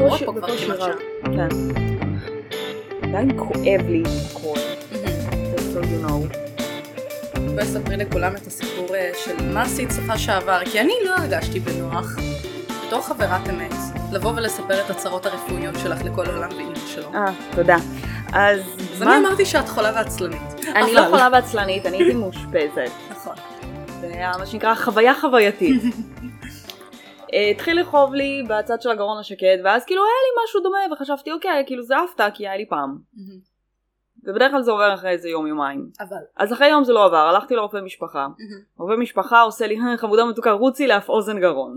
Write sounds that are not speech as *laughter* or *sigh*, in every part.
מדברות פה כבר בקושי כמעט רב. שעה. כן. עדיין כואב לי הכל. Just so you know. בואי ספרי לכולם את הסיפור אה, של מה עשית סופה שעבר, כי אני לא הרגשתי בנוח, בתור חברת אמת, לבוא ולספר את הצרות הרפואיות שלך לכל העולם ואימא שלו. אה, תודה. אז אז מה? אני אמרתי שאת חולה ועצלנית. אני לא חולה ועצלנית, אני הייתי מאושפזת. נכון. זה היה מה שנקרא חוויה חווייתית. *laughs* אה, התחיל לכאוב לי בצד של הגרון השקט, ואז כאילו היה לי משהו דומה, וחשבתי אוקיי, כאילו זה הפתעה, כי היה לי פעם. ובדרך כלל זה עובר אחרי איזה יום יומיים. אבל. אז אחרי יום זה לא עבר, הלכתי לרופא משפחה. רופא משפחה עושה לי, "אה, חמודה מתוקה, רוצי לאף אוזן גרון.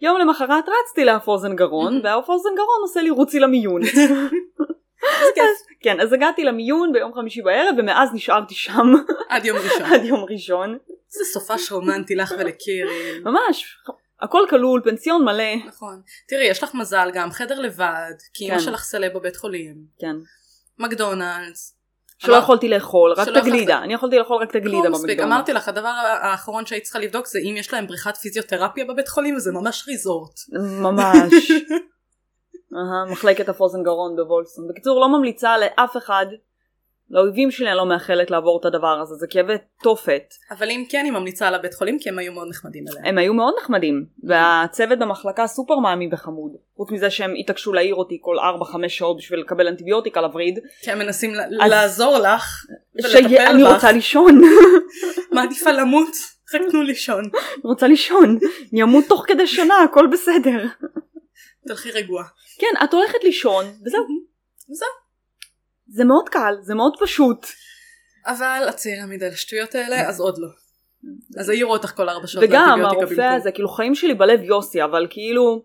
יום למחרת רצתי לאף אוזן גרון, והאף אוזן גרון עושה לי רוצי למיון. *laughs* כן, אז הגעתי למיון ביום חמישי בערב, ומאז נשארתי שם עד יום *laughs* ראשון. עד יום ראשון. זה סופש רומנטי לך ולקירי. ממש, הכל כלול, פנסיון מלא. נכון. תראי, יש לך מזל גם, חדר לבד, כי אמא כן. שלך סלב בבית חולים. כן. מקדונלדס. שלא אמר- יכולתי לאכול, רק את הגלידה. יכולת- אני יכולתי לאכול רק את הגלידה לא מספיק, במקדונלדס. אמרתי לך, הדבר האחרון שהיית צריכה לבדוק זה אם יש להם בריכת פיזיותרפיה בבית חולים, וזה ממש ריזורט. ממש. *laughs* אהה, מחלקת הפוזן גרון בוולסון. בקיצור, לא ממליצה לאף אחד, לאויבים שלי אני לא מאחלת לעבור את הדבר הזה, זה כאבי תופת. אבל אם כן, היא ממליצה על הבית חולים, כי הם היו מאוד נחמדים אליה. הם היו מאוד נחמדים, והצוות במחלקה סופר מאמי וחמוד. חוץ מזה שהם התעקשו להעיר אותי כל 4-5 שעות בשביל לקבל אנטיביוטיקה לווריד. כי הם מנסים אז- לעזור לך, ולטפל בך. רוצה לישון, *laughs* מעדיפה למות, רק תנו לישון. אני רוצה לישון. אני אמות תוך כדי שנה, הכל בסדר. תלכי רגועה. כן, את הולכת לישון, וזהו. זהו. זה מאוד קל, זה מאוד פשוט. אבל את צעירה מדי לשטויות האלה, אז עוד לא. אז העירו אותך כל ארבע שעות וגם הרופא. הזה, כאילו חיים שלי בלב יוסי, אבל כאילו,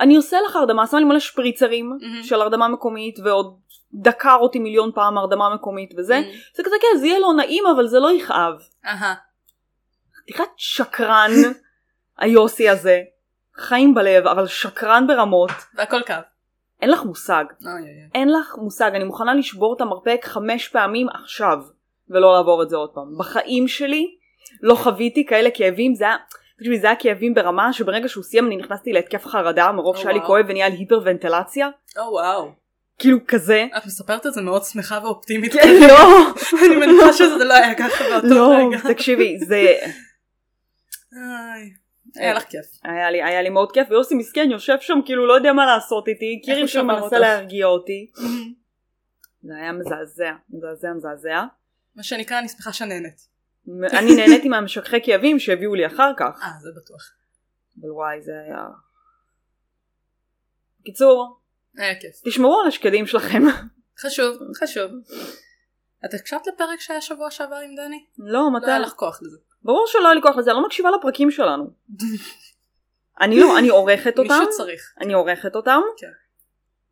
אני עושה לך הרדמה, שם לי מלא שפריצרים. של הרדמה מקומית, ועוד דקר אותי מיליון פעם הרדמה מקומית וזה. זה כזה כן, זה יהיה לא נעים, אבל זה לא יכאב. חתיכת שקרן, *laughs* היוסי הזה. חיים בלב, אבל שקרן ברמות. והכל כאב. אין לך מושג. אין לך מושג, אני מוכנה לשבור את המרפק חמש פעמים עכשיו, ולא לעבור את זה עוד פעם. בחיים שלי לא חוויתי כאלה כאבים, זה היה, תקשיבי, זה היה כאבים ברמה שברגע שהוא סיים אני נכנסתי להתקף חרדה, מרוב או, שהיה לי. כואב ונהיה לי היפרוונטלציה, או וואו. כאילו כזה. את מספרת את זה מאוד שמחה ואופטימית. כן, לא, *laughs* אני מניחה שזה לא היה ככה באותו לא, רגע. תקשיבי, זה. היה לך כיף. היה לי, היה לי מאוד כיף, ויוסי מסכן יושב שם כאילו לא יודע מה לעשות איתי, קירי שם מנסה אותך? להרגיע אותי. זה היה מזעזע, מזעזע, מזעזע. מה שנקרא, אני שמחה שנהנית. אני נהניתי מהמשככי כאבים שהביאו לי אחר כך. אה, זה בטוח. אבל וואי זה היה... קיצור, היה כיף. תשמרו על השקדים שלכם. חשוב, חשוב. את הקשבת לפרק שהיה שבוע שעבר עם דני? לא, לא מתי? היה לך כוח לזה. ברור שלא היה לי כוח לזה, אני לא מקשיבה לפרקים שלנו. *laughs* אני לא, אני עורכת אותם, מישהו צריך. אני עורכת אותם, כן.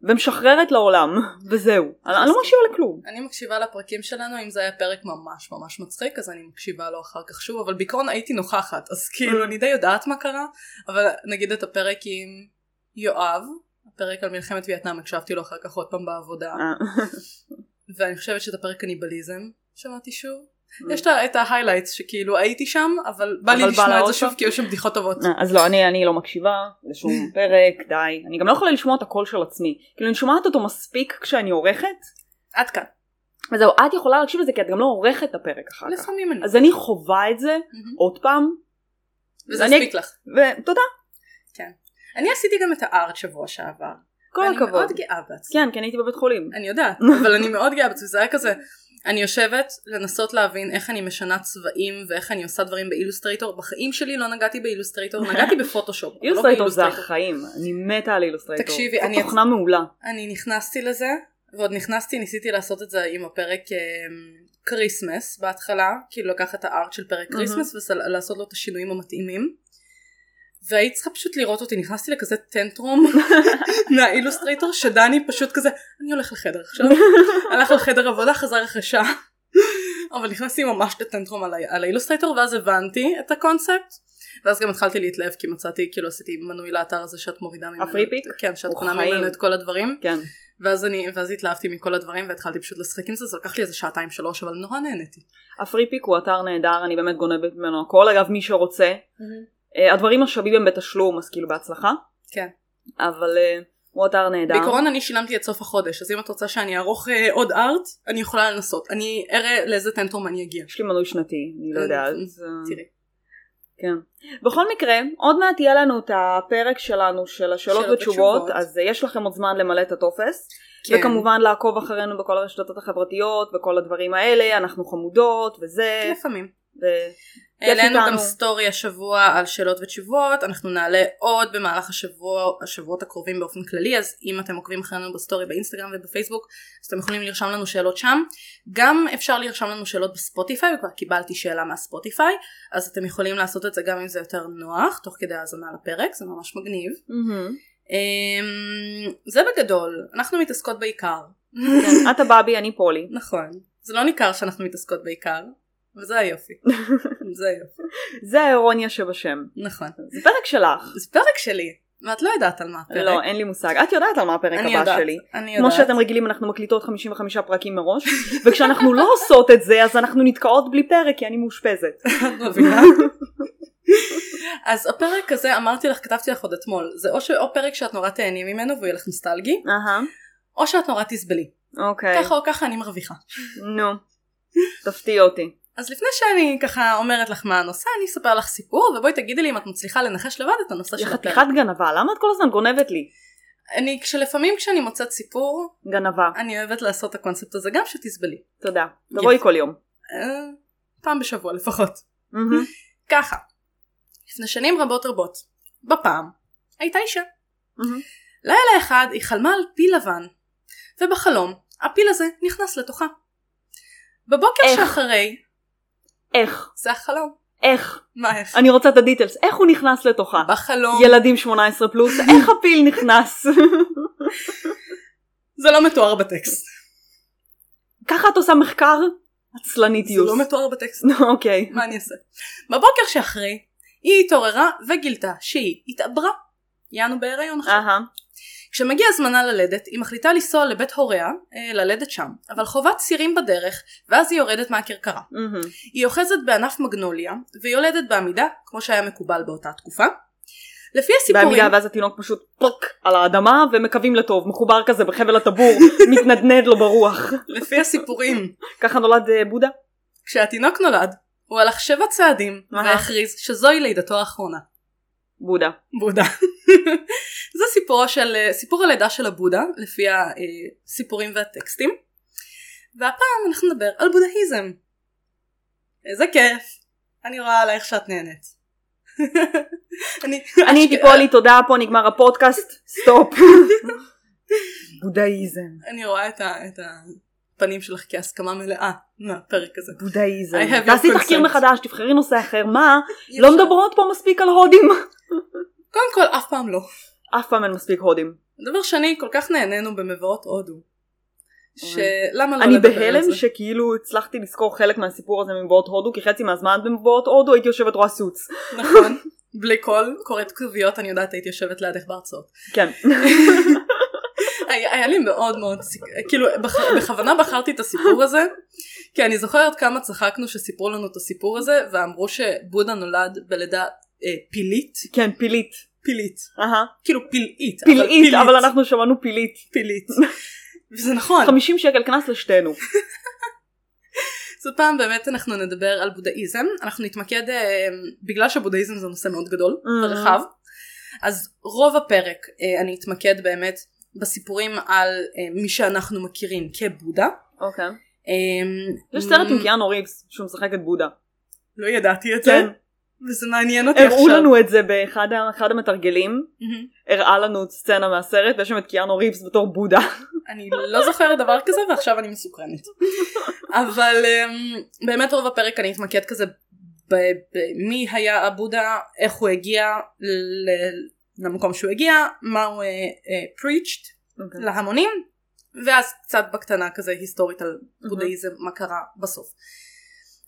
ומשחררת לעולם, *laughs* וזהו. אני אני לא מקשיבה לכלום. אני מקשיבה לפרקים שלנו, אם זה היה פרק ממש ממש מצחיק, אז אני מקשיבה לו אחר כך שוב, אבל בעיקרון הייתי נוכחת, אז כאילו אני די יודעת מה קרה, אבל נגיד את הפרק עם יואב, הפרק על מלחמת וייטנאם, הקשבתי לו אחר כך עוד פעם בעבודה, אה, *laughs* ואני חושבת שאת הפרק קניבליזם, שמעתי שוב. יש את ה highlights שכאילו הייתי שם, אבל בא לי לשמוע את זה שוב? כי היו שם בדיחות טובות. אה, אז לא, אני, אני לא מקשיבה לשום *laughs* פרק, די. אני גם לא יכולה לשמוע את הקול של עצמי. כאילו אני שומעת אותו מספיק כשאני עורכת, עד כאן. וזהו, את יכולה להקשיב לזה כי את גם לא עורכת את הפרק אחר כך. לפעמים אני. אז אני חווה את זה. עוד פעם, וזה אני- הספיק לך. ותודה, אני עשיתי גם את ה art שבוע שעבר. כל הכבוד. מאוד גאה בעצמי. כן, כי אני הייתי בבית חולים. אני יודעת, *laughs* אבל אני מאוד גאה בעצמי, זה היה כזה, אני יושבת לנסות להבין איך אני משנה צבעים ואיך אני עושה דברים באילוסטרייטור, בחיים שלי לא נגעתי באילוסטרייטור, נגעתי בפוטושופ, לא אילוסטרייטור זה. החיים, אני מתה על אילוסטרייטור. תקשיבי, זו אני- תוכנה מעולה. אני נכנסתי לזה, ועוד נכנסתי, ניסיתי לעשות את זה עם הפרק כריסמס בהתחלה, כאילו לקחת את ה art של פרק. כריסמס ולעשות לו את השינויים המתאימים. והיית צריכה פשוט לראות אותי, נכנסתי לכזה tantrum *laughs* מהאילוסטרייטור, שדני פשוט כזה, אני הולך לחדר עכשיו, *laughs* הלך לחדר עבודה, חזר אחרי שעה. אבל נכנסתי ממש ל tantrum על, על האילוסטרייטור, ואז הבנתי את הקונספט. ואז גם התחלתי להתלהב כי מצאתי, כאילו עשיתי מנוי לאתר הזה שאת מורידה ממנו. הפריפיק? כן, שאת קונה. ממנו את כל הדברים. כן. ואז אני, ואז התלהבתי מכל הדברים והתחלתי פשוט לשחק עם זה, זה לקח לי איזה שעתיים שלוש, אבל נורא נהניתי. הפריפיק הוא אתר נהדר, אני באמת גונבת ממנו הכל. אגב, מי שרוצה, אה, הדברים השווים הם בתשלום, אז כאילו בהצלחה. כן. אבל אה, הוא אתר נהדר. בעיקרון אני שילמתי עד סוף החודש, אז אם את רוצה שאני אערוך אה, עוד ארט, אני יכולה לנסות. אני אראה לאיזה טנטרום אני אגיע. יש לי מנוי שנתי, אני לא יודעת. אה, תראי. כן. בכל מקרה, עוד מעט יהיה לנו את הפרק שלנו של השאלות שאלות ותשובות. אז אה, יש לכם עוד זמן למלא את הטופס. כן. וכמובן לעקוב אחרינו בכל הרשתות החברתיות וכל הדברים האלה, אנחנו חמודות וזה. לפעמים. העלינו. גם story השבוע על שאלות ותשובות, אנחנו נעלה עוד במהלך השבוע, השבועות הקרובים באופן כללי, אז אם אתם עוקבים אחרינו ב story באינסטגרם ובפייסבוק, אז אתם יכולים לרשום לנו שאלות שם. גם אפשר לרשום לנו שאלות בספוטיפיי, וכבר קיבלתי שאלה מהספוטיפיי, אז אתם יכולים לעשות את זה גם אם זה יותר נוח, תוך כדי האזנה לפרק, זה ממש מגניב. אמ, זה בגדול, אנחנו מתעסקות בעיקר. כן, את הבאבי, אני פולי. נכון. זה לא ניכר שאנחנו מתעסקות בעיקר, וזה היופי. *laughs* זה היופי. זה האירוניה שבשם. נכון. זה פרק שלך. זה פרק שלי, ואת לא יודעת על מה הפרק. לא, אין לי מושג. את יודעת על מה הפרק אני הבא יודעת, שלי. אני כמו יודעת. שאתם רגילים אנחנו מקליטות 55 פרקים מראש, *laughs* וכשאנחנו לא עושות את זה אז אנחנו נתקעות בלי פרק כי אני מאושפזת. *laughs* אז הפרק הזה אמרתי לך כתבתי לך עוד אתמול זה או, ש... או פרק שאת נורא תהני ממנו והוא יהיה לך נוסטלגי אהה, או שאת נורא תסבלי אוקיי. ככה או ככה אני מרוויחה נו. תפתיע אותי. אז לפני שאני ככה אומרת לך מה הנושא אני אספר לך סיפור ובואי תגידי לי אם את מצליחה לנחש לבד את הנושא של הפרק חתיכת גנבה, למה את כל הזמן גונבת לי? אני כשלפעמים כשאני מוצאת סיפור גנבה. אני אוהבת לעשות את הקונספט הזה גם שתסבלי תודה. תבואי כל יום. אה, פעם בשבוע לפחות. ככה לפני שנים רבות רבות בפעם הייתה אישה. לילה אחד היא חלמה על פיל לבן, ובחלום הפיל הזה נכנס לתוכה. בבוקר איך? שאחרי, איך? זה החלום. איך? מה איך? אני רוצה את הדיטלס. איך הוא נכנס לתוכה? בחלום. ילדים 18 פלוס, *laughs* איך הפיל נכנס? זה לא מתואר בטקסט. ככה את עושה מחקר? עצלנית זה יוס. לא מתואר בטקסט. *laughs* אוקיי. מה אני אעשה? בבוקר שאחרי, היא התעוררה וגילתה שהיא התעברה. יענו בהיריון עכשיו. כשמגיע זמנה ללדת, היא מחליטה לנסוע לבית הוריה, אה, ללדת שם, אבל חובת צירים בדרך, ואז היא יורדת מהכרכרה. מהמם. היא אוחזת בענף מגנוליה, והיא יולדת בעמידה, כמו שהיה מקובל באותה תקופה. לפי הסיפורים... בעמידה ואז התינוק פשוט פוק על האדמה ומקווים לטוב, מחובר כזה בחבל הטבור, *laughs* מתנדנד לו ברוח. לפי הסיפורים, ככה נולד אה, בודה? כשהתינוק נולד, הוא הלך שבע צעדים. והכריז שזוהי לידתו האחרונה. בודה. בודה. *laughs* זה סיפורו של, סיפור הלידה של הבודה, לפי הסיפורים והטקסטים. והפעם אנחנו נדבר על בודהיזם. איזה כיף. אני רואה עלייך שאת נהנית. *laughs* אני, הייתי פולי, תודה, פה נגמר הפודקאסט, stop. *laughs* בודהיזם. אני רואה את, הפנים שלך כהסכמה מלאה מהפרק הזה. בודהיזם. תעשי תחקיר. מחדש, תבחרי נושא אחר, מה? לא. מדברות פה מספיק על הודים? קודם כל אף פעם לא. אף פעם אין מספיק הודים. דבר שני, כל כך נהנינו במבואות הודו. שלמה לא אני בהלם? שכאילו הצלחתי לזכור חלק מהסיפור הזה ממבואות הודו, כי חצי מהזמן במבואות הודו הייתי יושבת רואה סוץ. נכון. בלי קול, קוראת כתוביות, אני יודעת הייתי יושבת לידך בהרצאות. כן. *laughs* היה, לי מאוד מאוד, כאילו בכוונה בחרתי את הסיפור הזה, כי אני זוכרת כמה צחקנו שסיפרו לנו את הסיפור הזה, ואמרו שבודה נולד בלידה פילית, כן, פילית. פילית, אהה. כאילו פלאית, פילאית, אבל אנחנו שמענו פילית. פילית. *laughs* וזה נכון, 50 שקל קנס לשתינו. *laughs* אז הפעם באמת אנחנו נדבר על בודהיזם, אנחנו נתמקד, אה, בגלל שבודהיזם זה נושא מאוד גדול. ורחב, אז רוב הפרק אה, אני אתמקד באמת בסיפורים על אה, מי שאנחנו מכירים כבודה. אוקיי. אה, יש סרט עם קיאנו ריבס שהוא משחק את בודה. לא ידעתי את זה, כן. וזה מעניין אותי עכשיו. הראו לנו את זה באחד המתרגלים. הראה לנו סצנה מהסרט ויש שם את קיאנו ריבס בתור בודה. אני לא זוכרת דבר כזה ועכשיו אני מסוקרנת. אבל um, באמת רוב הפרק אני אתמקד כזה במי היה הבודה, איך הוא הגיע ל- למקום שהוא הגיע, מה הוא uh, uh, preached להמונים, ואז קצת בקטנה כזה היסטורית על בודהיזם, מה קרה בסוף.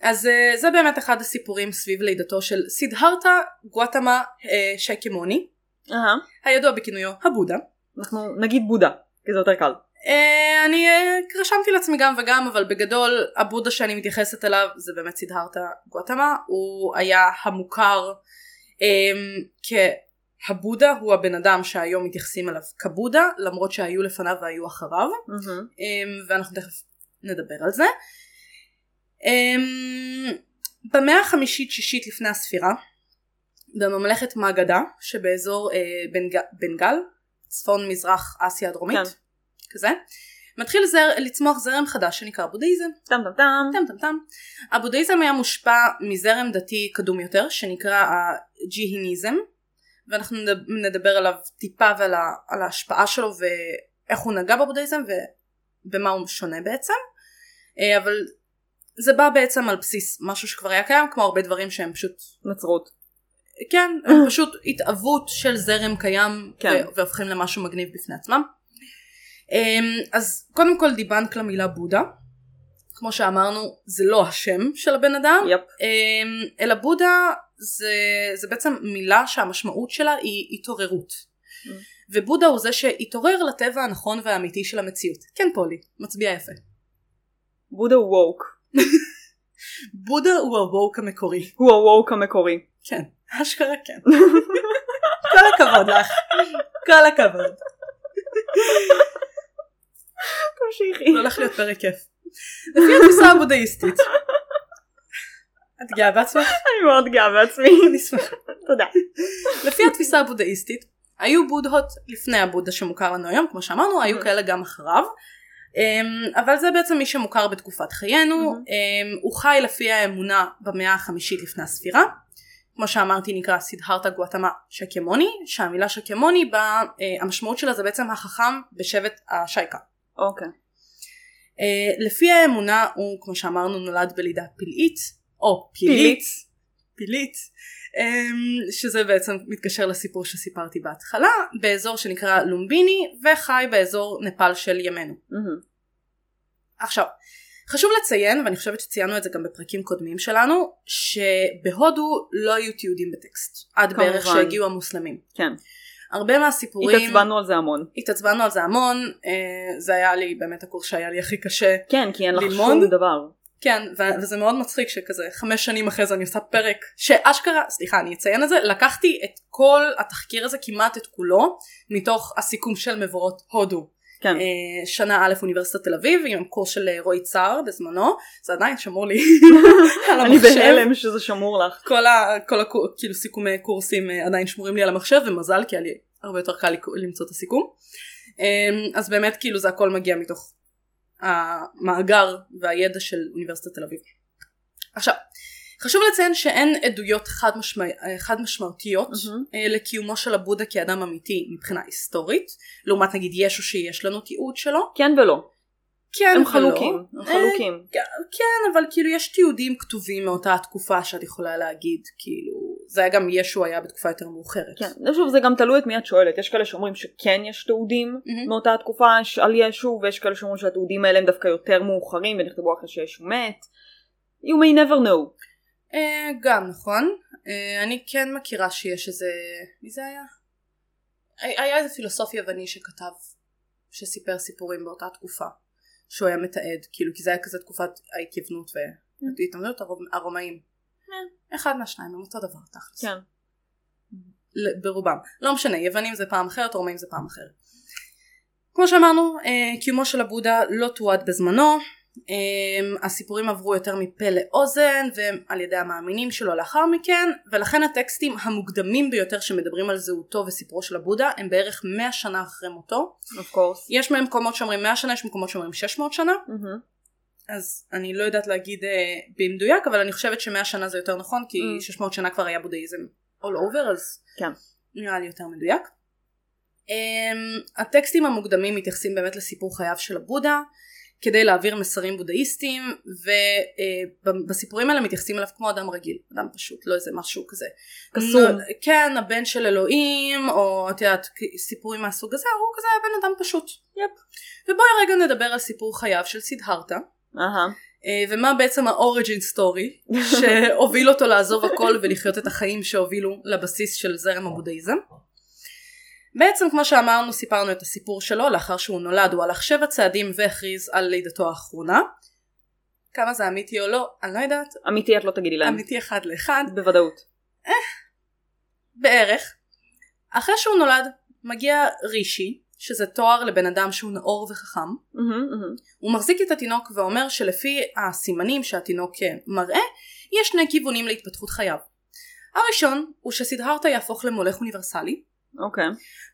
אז uh, זה באמת אחד הסיפורים סביב לידתו של סידהרתה גואטמה uh, שייקמוני, אהה. הידוע בכינויו הבודה. אנחנו נגיד בודה, כי זה יותר קל. Uh, אני uh, רשמתי לעצמי גם וגם אבל בגדול הבודה שאני מתייחסת אליו זה באמת סידהרתה גואטמה הוא היה המוכר um, הבודה הוא הבן אדם שהיום מתייחסים אליו כבודה למרות שהיו לפניו והיו אחריו. אמ, ואנחנו תכף נדבר על זה. אמ, במאה החמישית שישית לפני הספירה בממלכת מגדה שבאזור אה, בנג... בנגל צפון מזרח אסיה הדרומית כן. כזה מתחיל זר... לצמוח זרם חדש שנקרא בודהיזם טם טם טם. טם טם טם. הבודהיזם היה מושפע מזרם דתי קדום יותר שנקרא הג'יהיניזם ואנחנו נדב- נדבר עליו טיפה ועל ה- על ההשפעה שלו ואיך הוא נגע בבודהיזם ובמה הוא שונה בעצם אה, אבל זה בא בעצם על בסיס משהו שכבר היה קיים כמו הרבה דברים שהם פשוט נצרות. כן הם פשוט התהוות של זרם קיים כן. והופכים למשהו מגניב בפני עצמם. אמ, אז קודם כל דיבנק למילה בודה כמו שאמרנו זה לא השם של הבן אדם יפ. אמ, אלא בודה זה, זה בעצם מילה שהמשמעות שלה היא התעוררות. Mm. ובודה הוא זה שהתעורר לטבע הנכון והאמיתי של המציאות. כן פולי, מצביע יפה. בודה הוא ווק. *laughs* בודה הוא הווק המקורי. הוא הווק המקורי. כן, אשכרה כן. כל הכבוד לך. כל הכבוד. תמשיכי. זה הולך להיות פרק כיף. לפי התפיסה הבודהיסטית. את גאה בעצמך? אני מאוד גאה בעצמי. אני שמחה. תודה. לפי התפיסה הבודהיסטית היו בודהות לפני הבודה שמוכר לנו היום כמו שאמרנו היו כאלה גם אחריו אבל זה בעצם מי שמוכר בתקופת חיינו Mhm. אמ, הוא חי לפי האמונה במאה החמישית לפני הספירה כמו שאמרתי נקרא סידהרטה גואטמה שקמוני שהמילה שקמוני בה אה, המשמעות שלה זה בעצם החכם בשבט השייקה אוקיי. אה, לפי האמונה הוא כמו שאמרנו נולד בלידה פלאית או פילית פילית. פילית אמ, שזה בעצם מתקשר לסיפור שסיפרתי בהתחלה באזור שנקרא לומביני וחי באזור נפאל של ימינו. מהמם. עכשיו חשוב לציין ואני חושבת שציינו את זה גם בפרקים קודמים שלנו שבהודו לא היו תיעודים בטקסט עד כמובן. בערך שהגיעו המוסלמים. כן. הרבה מהסיפורים התעצבנו על זה המון. התעצבנו על זה המון אה, זה היה לי באמת הקורס שהיה לי הכי קשה כן, כי אין לך ללמוד? שום דבר. כן ו- וזה מאוד מצחיק שכזה חמש שנים אחרי זה אני עושה פרק שאשכרה סליחה אני אציין את זה לקחתי את כל התחקיר הזה כמעט את כולו מתוך הסיכום של מבואות הודו כן. אה, שנה א' אוניברסיטת תל אביב עם קורס של אה, רועי צר בזמנו זה עדיין שמור לי *laughs* על אני המחשב בהלם שזה שמור לך. כל, ה- כל הקור- כאילו סיכומי קורסים אה, עדיין שמורים לי על המחשב ומזל כי היה לי הרבה יותר קל למצוא את הסיכום אה, אז באמת כאילו זה הכל מגיע מתוך המאגר והידע של אוניברסיטת תל אביב. עכשיו חשוב לציין שאין עדויות חד, משמע, אה, חד משמעותיות. אה, לקיומו של הבודה כאדם אמיתי מבחינה היסטורית לעומת נגיד ישו שיש לנו תיעוד שלו כן ולא. כן הם ולא. חלוקים. הם אה, חלוקים. כן אבל כאילו יש תיעודים כתובים מאותה התקופה שאת יכולה להגיד כאילו זה היה גם ישו היה בתקופה יותר מאוחרת. כן. שוב, זה גם תלוי את מי את שואלת. יש כאלה שאומרים שכן יש תיעודים מהמם. מאותה התקופה על ישו, ויש כאלה שאומרים שהתיעודים האלה הם דווקא יותר מאוחרים ונכתבו אחרי שישו מת. You may never know. אה, גם נכון אה, אני כן מכירה שיש איזה מי זה היה? היה איזה פילוסוף יווני שכתב שסיפר סיפורים באותה תקופה שהוא היה מתעד כאילו כי זה היה כזה תקופת ההתייוונות והתנגדות הרומאים. אחד מהשניים הם אותו דבר תכלס. כן. ברובם. לא משנה, יוונים זה פעם אחרת, רומאים זה פעם אחרת. כמו שאמרנו, אה, קיומו של הבודה לא תועד בזמנו, אה, הסיפורים עברו יותר מפה לאוזן ועל ידי המאמינים שלו לאחר מכן, ולכן הטקסטים המוקדמים ביותר שמדברים על זהותו וסיפורו של הבודה הם בערך 100 שנה אחרי מותו. of course. יש מקומות שאומרים 100 שנה, יש מקומות שאומרים 600 שנה, מהמם. אז אני לא יודעת להגיד אה, במדויק, אבל אני חושבת ש100 שנה זה יותר נכון, כי Mm. 600 שנה כבר היה בודהיזם all over, אז כן. נראה לי יותר מדויק. Um, הטקסטים המוקדמים מתייחסים באמת לסיפור חייו של הבודה כדי להעביר מסרים בודהיסטיים ובסיפורים האלה מתייחסים אליו כמו אדם רגיל אדם פשוט לא איזה משהו כזה קסום. נו, כן הבן של אלוהים או את יודעת סיפורים מהסוג הזה הוא כזה בן אדם פשוט יפ. ובואי רגע נדבר על סיפור חייו של סידהרתה אה, ומה בעצם האוריג'ין סטורי *laughs* שהוביל אותו לעזוב הכל ולחיות את החיים שהובילו לבסיס של זרם הבודהיזם. בעצם כמו שאמרנו סיפרנו את הסיפור שלו לאחר שהוא נולד הוא הלך שבע צעדים והכריז על לידתו האחרונה. כמה זה אמיתי או לא אני לא יודעת אמיתי את לא תגידי להם. אמיתי אחד לאחד בוודאות. בערך. אחרי שהוא נולד מגיע רישי, שזה תואר לבן אדם שהוא נאור וחכם. מהמם, מהמם. הוא מחזיק את התינוק ואומר שלפי הסימנים שהתינוק מראה, יש שני כיוונים להתפתחות חייו. הראשון הוא שסידהרתה יהפוך למולך אוניברסלי, אוקיי.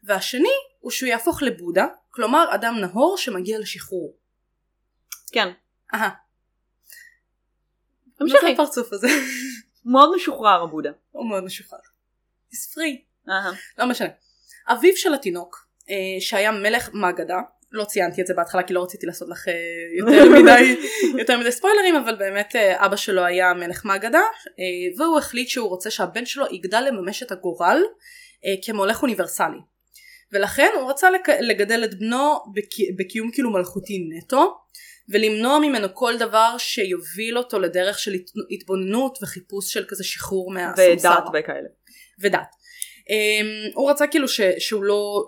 והשני הוא שהוא יהפוך לבודה, כלומר אדם נהור שמגיע לשחרור. כן. אהה. מה זה תמשיכי. הפרצוף הזה? מאוד משוחרר הבודה. הוא מאוד משוחרר. He's free. אהה. לא משנה. אביו של התינוק, אה, שהיה מלך מהגדה, לא ציינתי את זה בהתחלה כי לא רציתי לעשות לך אה, יותר *laughs* מדי, יותר מדי ספוילרים, אבל באמת אה, אבא שלו היה מלך מהגדה, אה, והוא החליט שהוא רוצה שהבן שלו יגדל לממש את הגורל אה, כמולך אוניברסלי. ולכן הוא רצה לגדל את בנו בק- בקיום כאילו מלכותי נטו, ולמנוע ממנו כל דבר שיוביל אותו לדרך של הת- התבוננות וחיפוש של כזה שחרור מהסמסרה. ודת וכאלה. ודת. Um, הוא רצה כאילו ש, שהוא לא,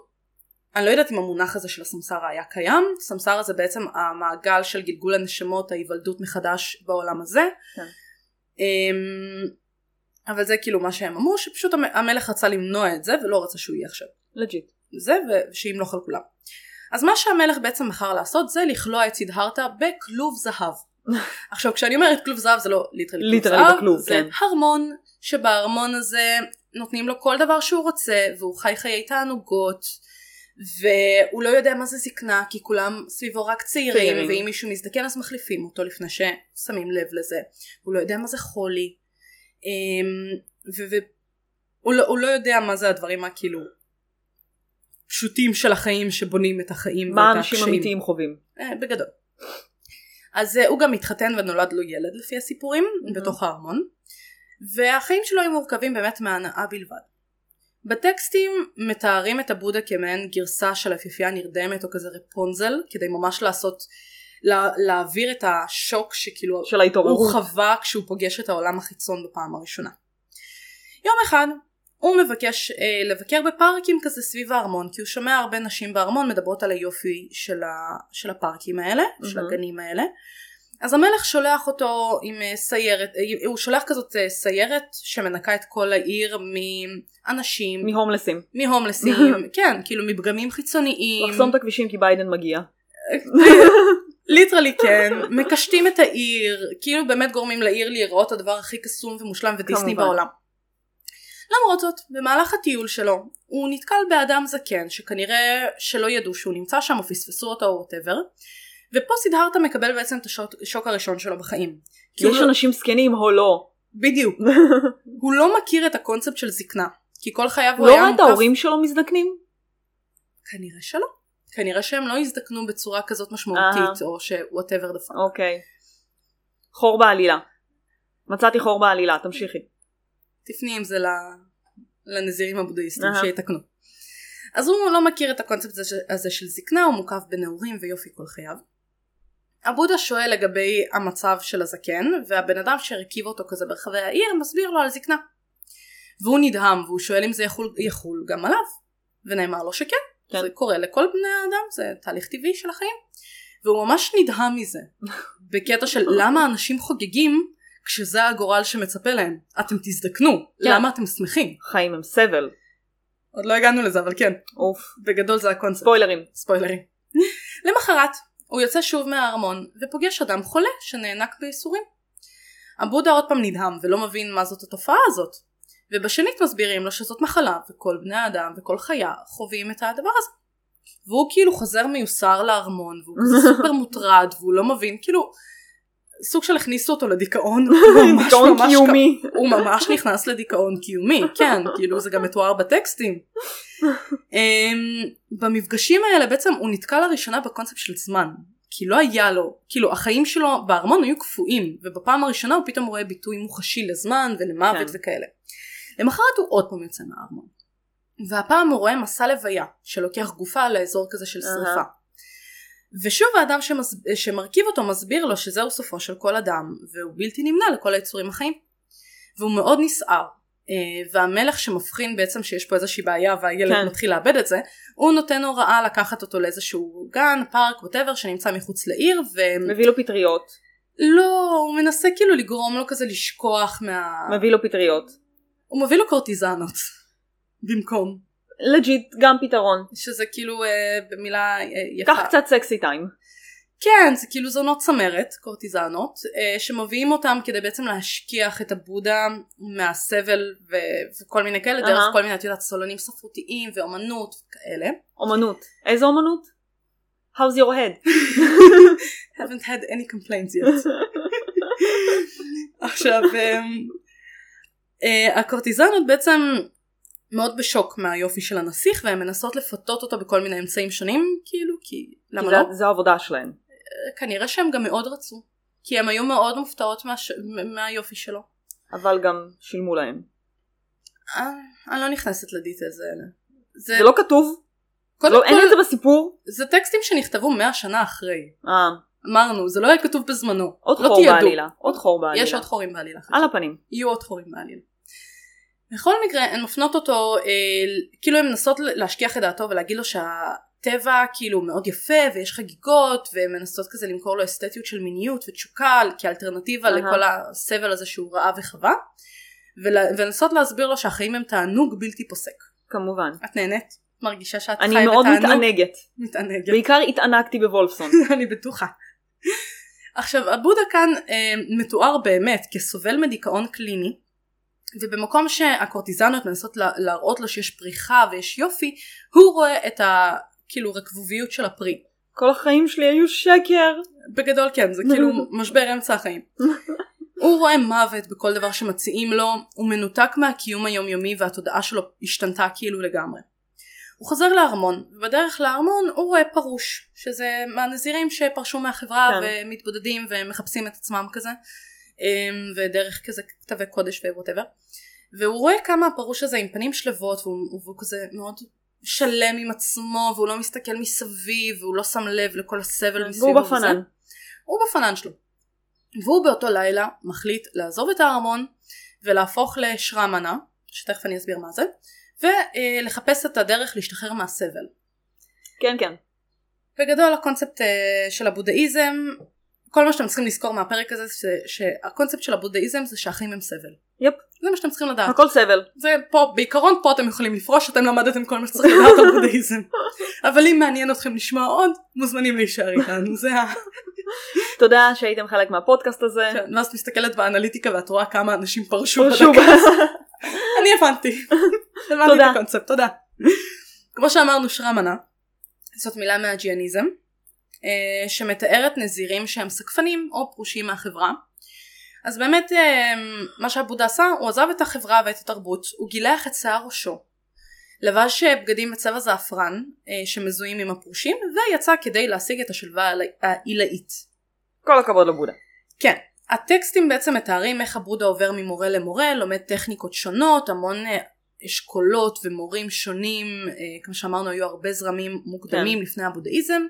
אני לא יודעת אם המונח הזה של הסמסרה היה קיים, סמסרה זה בעצם המעגל של גלגול הנשמות, ההיוולדות מחדש בעולם הזה. כן. Um, אבל זה כאילו מה שהם אמרו, שפשוט המ- המלך רצה למנוע את זה ולא רצה שהוא יהיה עכשיו legit. זה ושימלוך על כולם. אז מה שהמלך בעצם בחר לעשות זה לכלוא את סידהרתה בכלוב זהב. *laughs* עכשיו כשאני אומרת כלוב זהב זה לא literally כלוב זהב, בכלוב, זה כן. ארמון שבארמון הזה נותנים לו כל דבר שהוא רוצה והוא חי חיי תענוגות והוא לא יודע מה זה זקנה כי כולם סביבו רק צעירים, צעירים. ואם מישהו מזדקן אז מחליפים אותו לפני ששמים לב לזה הוא לא יודע מה זה חולי אמ, והוא לא, לא יודע מה זה הדברים הכאילו פשוטים של החיים שבונים את החיים מה ואת אנשים הקשיים. אמיתיים חווים. אה, בגדול. אז אה, הוא גם התחתן ונולד לו ילד לפי הסיפורים מהמם. בתוך הארמון והחיים שלו היו מורכבים באמת מהנאה בלבד. בטקסטים מתארים את הבודה כמעין גרסה של אפיפייה נרדמת או כזה רפונזל כדי ממש לעשות לה, להעביר את השוק שכאילו של הוא ההתעוררות. חווה כשהוא פוגש את העולם החיצון בפעם הראשונה. יום אחד הוא מבקש אה, לבקר בפארקים כזה סביב הארמון כי הוא שומע הרבה נשים בארמון מדברות על היופי של, ה, של הפארקים האלה, של מהמם. הגנים האלה. אז המלך שולח אותו עם אה, סיירת, אה, הוא שולח כזאת אה, סיירת שמנקה את כל העיר מאנשים, מהומלסים. מהומלסים, *laughs* כן, כאילו מפגמים חיצוניים. לחסום את הכבישים כי ביידן מגיע. *laughs* literally כן, מקשטים את העיר, כאילו באמת גורמים לעיר להיראות הדבר הכי קסום ומושלם ודיסני. בעולם. למרות זאת, במהלך הטיול שלו, הוא נתקל באדם זקן שכנראה שלא ידעו שהוא נמצא שם או פספסו אותו או whatever, ופה סידהרתה מקבל בעצם את השוק, הראשון שלו בחיים. כי יש לא- אנשים זקנים או לא. בדיוק. *laughs* הוא לא מכיר את הקונספט של זקנה, כי כל חייו הוא לא היה רואה את מוקף... ההורים שלו מזדקנים? כנראה שלא. כנראה שהם לא הזדקנו בצורה כזאת משמעותית, או ש-whatever the fuck. אוקיי. חור בעלילה. מצאתי חור בעלילה, תמשיכי. תפני עם זה לנזירים הבודהיסטים. שיתקנו. אז הוא לא מכיר את הקונספט הזה של זקנה, הוא מוקף בנעורים ויופי כל חייו. הבודה שואל לגבי המצב של הזקן, והבן אדם שהרכיב אותו כזה ברחבי העיר מסביר לו על זקנה. והוא נדהם והוא שואל אם זה יחול, יחול גם עליו. ונאמר לו שכן, כן. זה קורה לכל בני האדם, זה תהליך טבעי של החיים. והוא ממש נדהם מזה. *laughs* בקטע של למה אנשים חוגגים כשזה הגורל שמצפה להם. אתם תזדקנו, כן. למה אתם שמחים? חיים הם סבל. עוד לא הגענו לזה אבל כן, אוף. בגדול זה הקונספט. ספוילרים. ספוילרים. למחרת הוא יוצא שוב מהארמון ופוגש אדם חולה שנאנק בייסורים. הבודה עוד פעם נדהם ולא מבין מה זאת התופעה הזאת. ובשנית מסבירים לו שזאת מחלה וכל בני האדם וכל חיה חווים את הדבר הזה. והוא כאילו חוזר מיוסר לארמון והוא *laughs* סופר מוטרד והוא לא מבין כאילו סוג של הכניסו אותו לדיכאון. *laughs* דיכאון קיומי. הוא ממש נכנס לדיכאון קיומי, כן, כאילו זה גם מתואר בטקסטים. Um, במפגשים האלה בעצם הוא נתקל לראשונה בקונספט של זמן, כי לא היה לו, כאילו החיים שלו בארמון היו קפואים, ובפעם הראשונה הוא פתאום רואה ביטוי מוחשי לזמן ולמוות כן. וכאלה. למחרת הוא עוד פעם יוצא מהארמון. והפעם הוא רואה מסע לוויה שלוקח גופה לאזור כזה של. שרפה. ושוב האדם שמס... שמרכיב אותו מסביר לו שזהו סופו של כל אדם והוא בלתי נמנע לכל היצורים החיים. והוא מאוד נסער והמלך שמבחין בעצם שיש פה איזושהי בעיה והילד כן. מתחיל לאבד את זה הוא נותן הוראה לקחת אותו לאיזשהו גן פארק whatever שנמצא מחוץ לעיר מביא לו פטריות. ולא הוא מנסה כאילו לגרום לו כזה לשכוח מה... מביא לו פטריות. הוא מביא לו קורטיזנות במקום legit גם פתרון. שזה כאילו אה, במילה אה, יפה. קח קצת sexy time. כן, זה כאילו זונות צמרת, קורטיזנות, אה, שמביאים אותם כדי בעצם להשכיח את הבודה מהסבל ו- וכל מיני כאלה, דרך. כל מיני, את יודעת, סולנים ספרותיים ואומנות וכאלה. אומנות. איזה אומנות? How's your head? *laughs* haven't had any complaints yet. *laughs* עכשיו, אמ, אה, הקורטיזנות בעצם מאוד בשוק מהיופי של הנסיך והן מנסות לפתות אותו בכל מיני אמצעים שונים, כאילו, כי למה זה- לא? זה העבודה שלהם. כנראה שהם גם מאוד רצו. כי הם היו מאוד מופתעות מהש... מהיופי שלו. אבל גם שילמו להם. אה, אני לא נכנסת לדיטלס האלה. זה, זה לא כתוב? קודם לא, כל, אין את זה בסיפור? זה טקסטים שנכתבו מאה שנה אחרי. אה, אמרנו, זה לא היה כתוב בזמנו. עוד לא חור תיעדו. בעלילה. עוד חור בעלילה. יש עוד חורים בעלילה. על הפנים. יהיו עוד חורים בעלילה. בכל מקרה הן מפנות אותו אה, כאילו הן מנסות להשכיח את דעתו ולהגיד לו שהטבע כאילו מאוד יפה ויש חגיגות והן מנסות כזה למכור לו אסתטיות של מיניות ותשוקה כאלטרנטיבה אהה. לכל הסבל הזה שהוא ראה וחווה ולנסות להסביר לו שהחיים הם תענוג בלתי פוסק. כמובן. את נהנית? מרגישה שאת אני חי מאוד בתענוג? מתענגת. מתענגת. בעיקר התענגתי בוולפסון. *laughs* אני בטוחה. עכשיו הבודה כאן אה, מתואר באמת כסובל מדיכאון קליני ובמקום שהקורטיזנות מנסות לה, להראות לו שיש פריחה ויש יופי הוא רואה את הכאילו רקבוביות של הפרי. כל החיים שלי היו שקר. בגדול כן זה כאילו *laughs* משבר אמצע החיים. *laughs* הוא רואה מוות בכל דבר שמציעים לו הוא מנותק מהקיום היומיומי והתודעה שלו השתנתה כאילו לגמרי. הוא חוזר לארמון ובדרך לארמון הוא רואה פרוש שזה מהנזירים שפרשו מהחברה כן. ומתבודדים ומחפשים את עצמם כזה אמ, ודרך כזה כתבי קודש וווטאבר והוא רואה כמה הפרוש הזה עם פנים שלוות והוא, והוא כזה מאוד שלם עם עצמו והוא לא מסתכל מסביב והוא לא שם לב לכל הסבל מסביבו והוא וזה. בפנן. הוא בפנן שלו. והוא באותו לילה מחליט לעזוב את הארמון ולהפוך לשרמנה, שתכף אני אסביר מה זה, ולחפש את הדרך להשתחרר מהסבל. כן, כן. בגדול הקונספט אה, של הבודהיזם, כל מה שאתם צריכים לזכור מהפרק הזה, זה שהקונספט של הבודהיזם זה שהחיים הם סבל. יפ. זה מה שאתם צריכים לדעת. הכל סבל. זה פה, בעיקרון פה אתם יכולים לפרוש, אתם למדתם כל מה שצריך לדעת על בודהיזם. *laughs* אבל אם מעניין אתכם לשמוע עוד, מוזמנים להישאר איתנו. זה ה... *laughs* תודה שהייתם חלק מהפודקאסט הזה. כן, ואז את מסתכלת באנליטיקה ואת רואה כמה אנשים פרשו בדקה. *laughs* אני הבנתי. הבנתי. את הקונספט, תודה. כמו שאמרנו שרמנה, זאת מילה מהג'יאניזם, אה, שמתארת נזירים שהם סקפנים או פרושים מהחברה. אז באמת אה, מה שהבודה עשה, הוא עזב את החברה ואת התרבות, הוא גילח את שיער ראשו. לבש אה, בגדים בצבע זעפרן אה, שמזוהים עם הפרושים ויצא כדי להשיג את השלווה העילאית. כל הכבוד לבודה. כן, הטקסטים בעצם מתארים איך הבודה עובר ממורה למורה, לומד טכניקות שונות, המון אה, אשכולות ומורים שונים, אה, כמו שאמרנו היו הרבה זרמים מוקדמים כן. לפני הבודהיזם,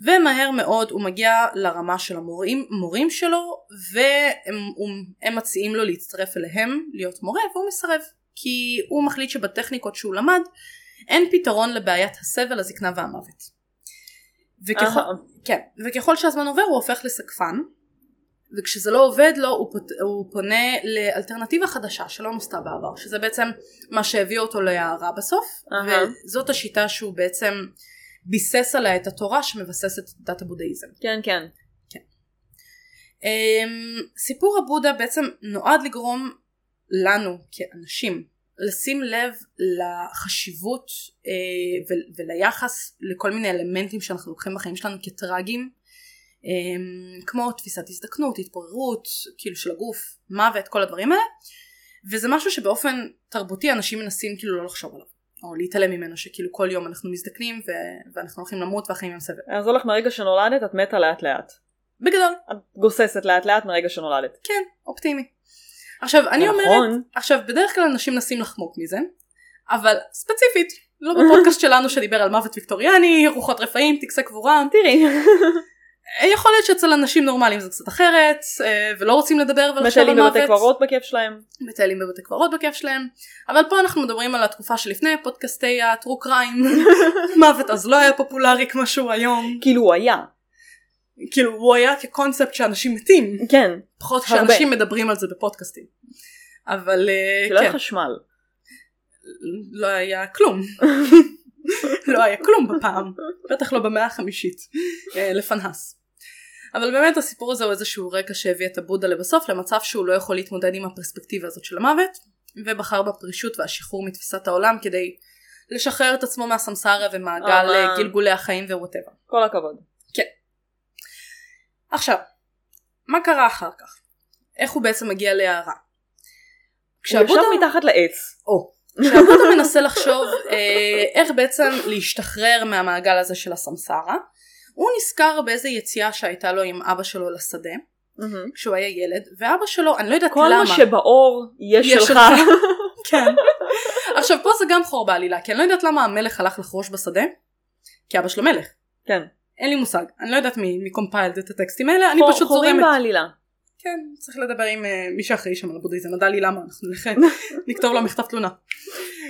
ומהר מאוד הוא מגיע לרמה של המורים מורים שלו, והם מציעים לו להצטרף אליהם להיות מורה, והוא מסרב, כי הוא מחליט שבטכניקות שהוא למד אין פתרון לבעיית הסבל, הזקנה והמוות. וככל. כן, וככל שהזמן עובר הוא הופך לסקפן, וכשזה לא עובד לו הוא, פות, הוא פונה לאלטרנטיבה חדשה שלא נוסתה בעבר, שזה בעצם מה שהביא אותו להערה בסוף. וזאת השיטה שהוא בעצם ביסס עליה את התורה שמבססת את דת הבודהיזם. כן, כן. אמ, סיפור הבודה בעצם נועד לגרום לנו כאנשים לשים לב לחשיבות אה, ו- וליחס לכל מיני אלמנטים שאנחנו לוקחים בחיים שלנו כטרגיים אמ, כמו תפיסת הזדקנות, התפוררות, כאילו של הגוף, מוות, כל הדברים האלה וזה משהו שבאופן תרבותי אנשים מנסים כאילו לא לחשוב עליו או להתעלם ממנו שכאילו כל יום אנחנו מזדקנים ו- ואנחנו הולכים למות והחיים הם סבל. אז הולך מרגע שנולדת את מתה לאט לאט. בגדול, את גוססת לאט לאט מרגע שנולדת. כן, אופטימי. עכשיו אני זה אומרת, נכון. עכשיו בדרך כלל אנשים מנסים לחמוק מזה, אבל ספציפית, לא בפודקאסט *laughs* שלנו שדיבר על מוות ויקטוריאני, רוחות רפאים, טקסי קבורה, תראי. *laughs* יכול להיות שאצל אנשים נורמליים זה קצת אחרת, אה, ולא רוצים לדבר ולחשוב על מטיילים מוות, בבתי קברות בכיף שלהם. מטיילים בבתי קברות בכיף שלהם, אבל פה אנחנו מדברים על התקופה שלפני פודקאסטי הטרו קריים, *laughs* מוות אז לא היה פופולרי כמו שהוא היום, כאילו הוא היה. כאילו הוא היה כקונספט שאנשים מתים, כן. פחות הרבה. שאנשים מדברים על זה בפודקאסטים. אבל כן. היה חשמל. לא היה כלום. *laughs* לא היה כלום בפעם, בטח לא במאה החמישית, אה, לפנה"ס. אבל באמת הסיפור הזה הוא איזשהו רקע שהביא את הבודה לבסוף למצב שהוא לא יכול להתמודד עם הפרספקטיבה הזאת של המוות, ובחר בפרישות והשחרור מתפיסת העולם כדי לשחרר את עצמו מהסמסרה ומעגל אבל- אה, גלגולי החיים ו whatever. כל הכבוד. עכשיו, מה קרה אחר כך? איך הוא בעצם מגיע להערה? הוא כשהבודה, ישב מתחת לעץ. או, כשהבודה מנסה לחשוב אה, איך בעצם להשתחרר מהמעגל הזה של הסמסרה, הוא נזכר באיזה יציאה שהייתה לו עם אבא שלו לשדה, מהמם. כשהוא היה ילד, ואבא שלו, אני לא יודעת כל למה, מה שבאור יהיה יהיה שלך. *laughs* כן. עכשיו פה זה גם חור בעלילה, כי אני לא יודעת למה המלך הלך לחרוש בשדה, כי אבא שלו מלך. כן. אין לי מושג, אני לא יודעת מי, מי קומפיילד את הטקסטים האלה, אני חור- פשוט חורים זורמת. בעלילה. כן, צריך לדבר עם uh, מי שאחראי שם על הבודהיזם, נדע לי למה, אנחנו נלך, *laughs* נכתוב לו מכתב תלונה.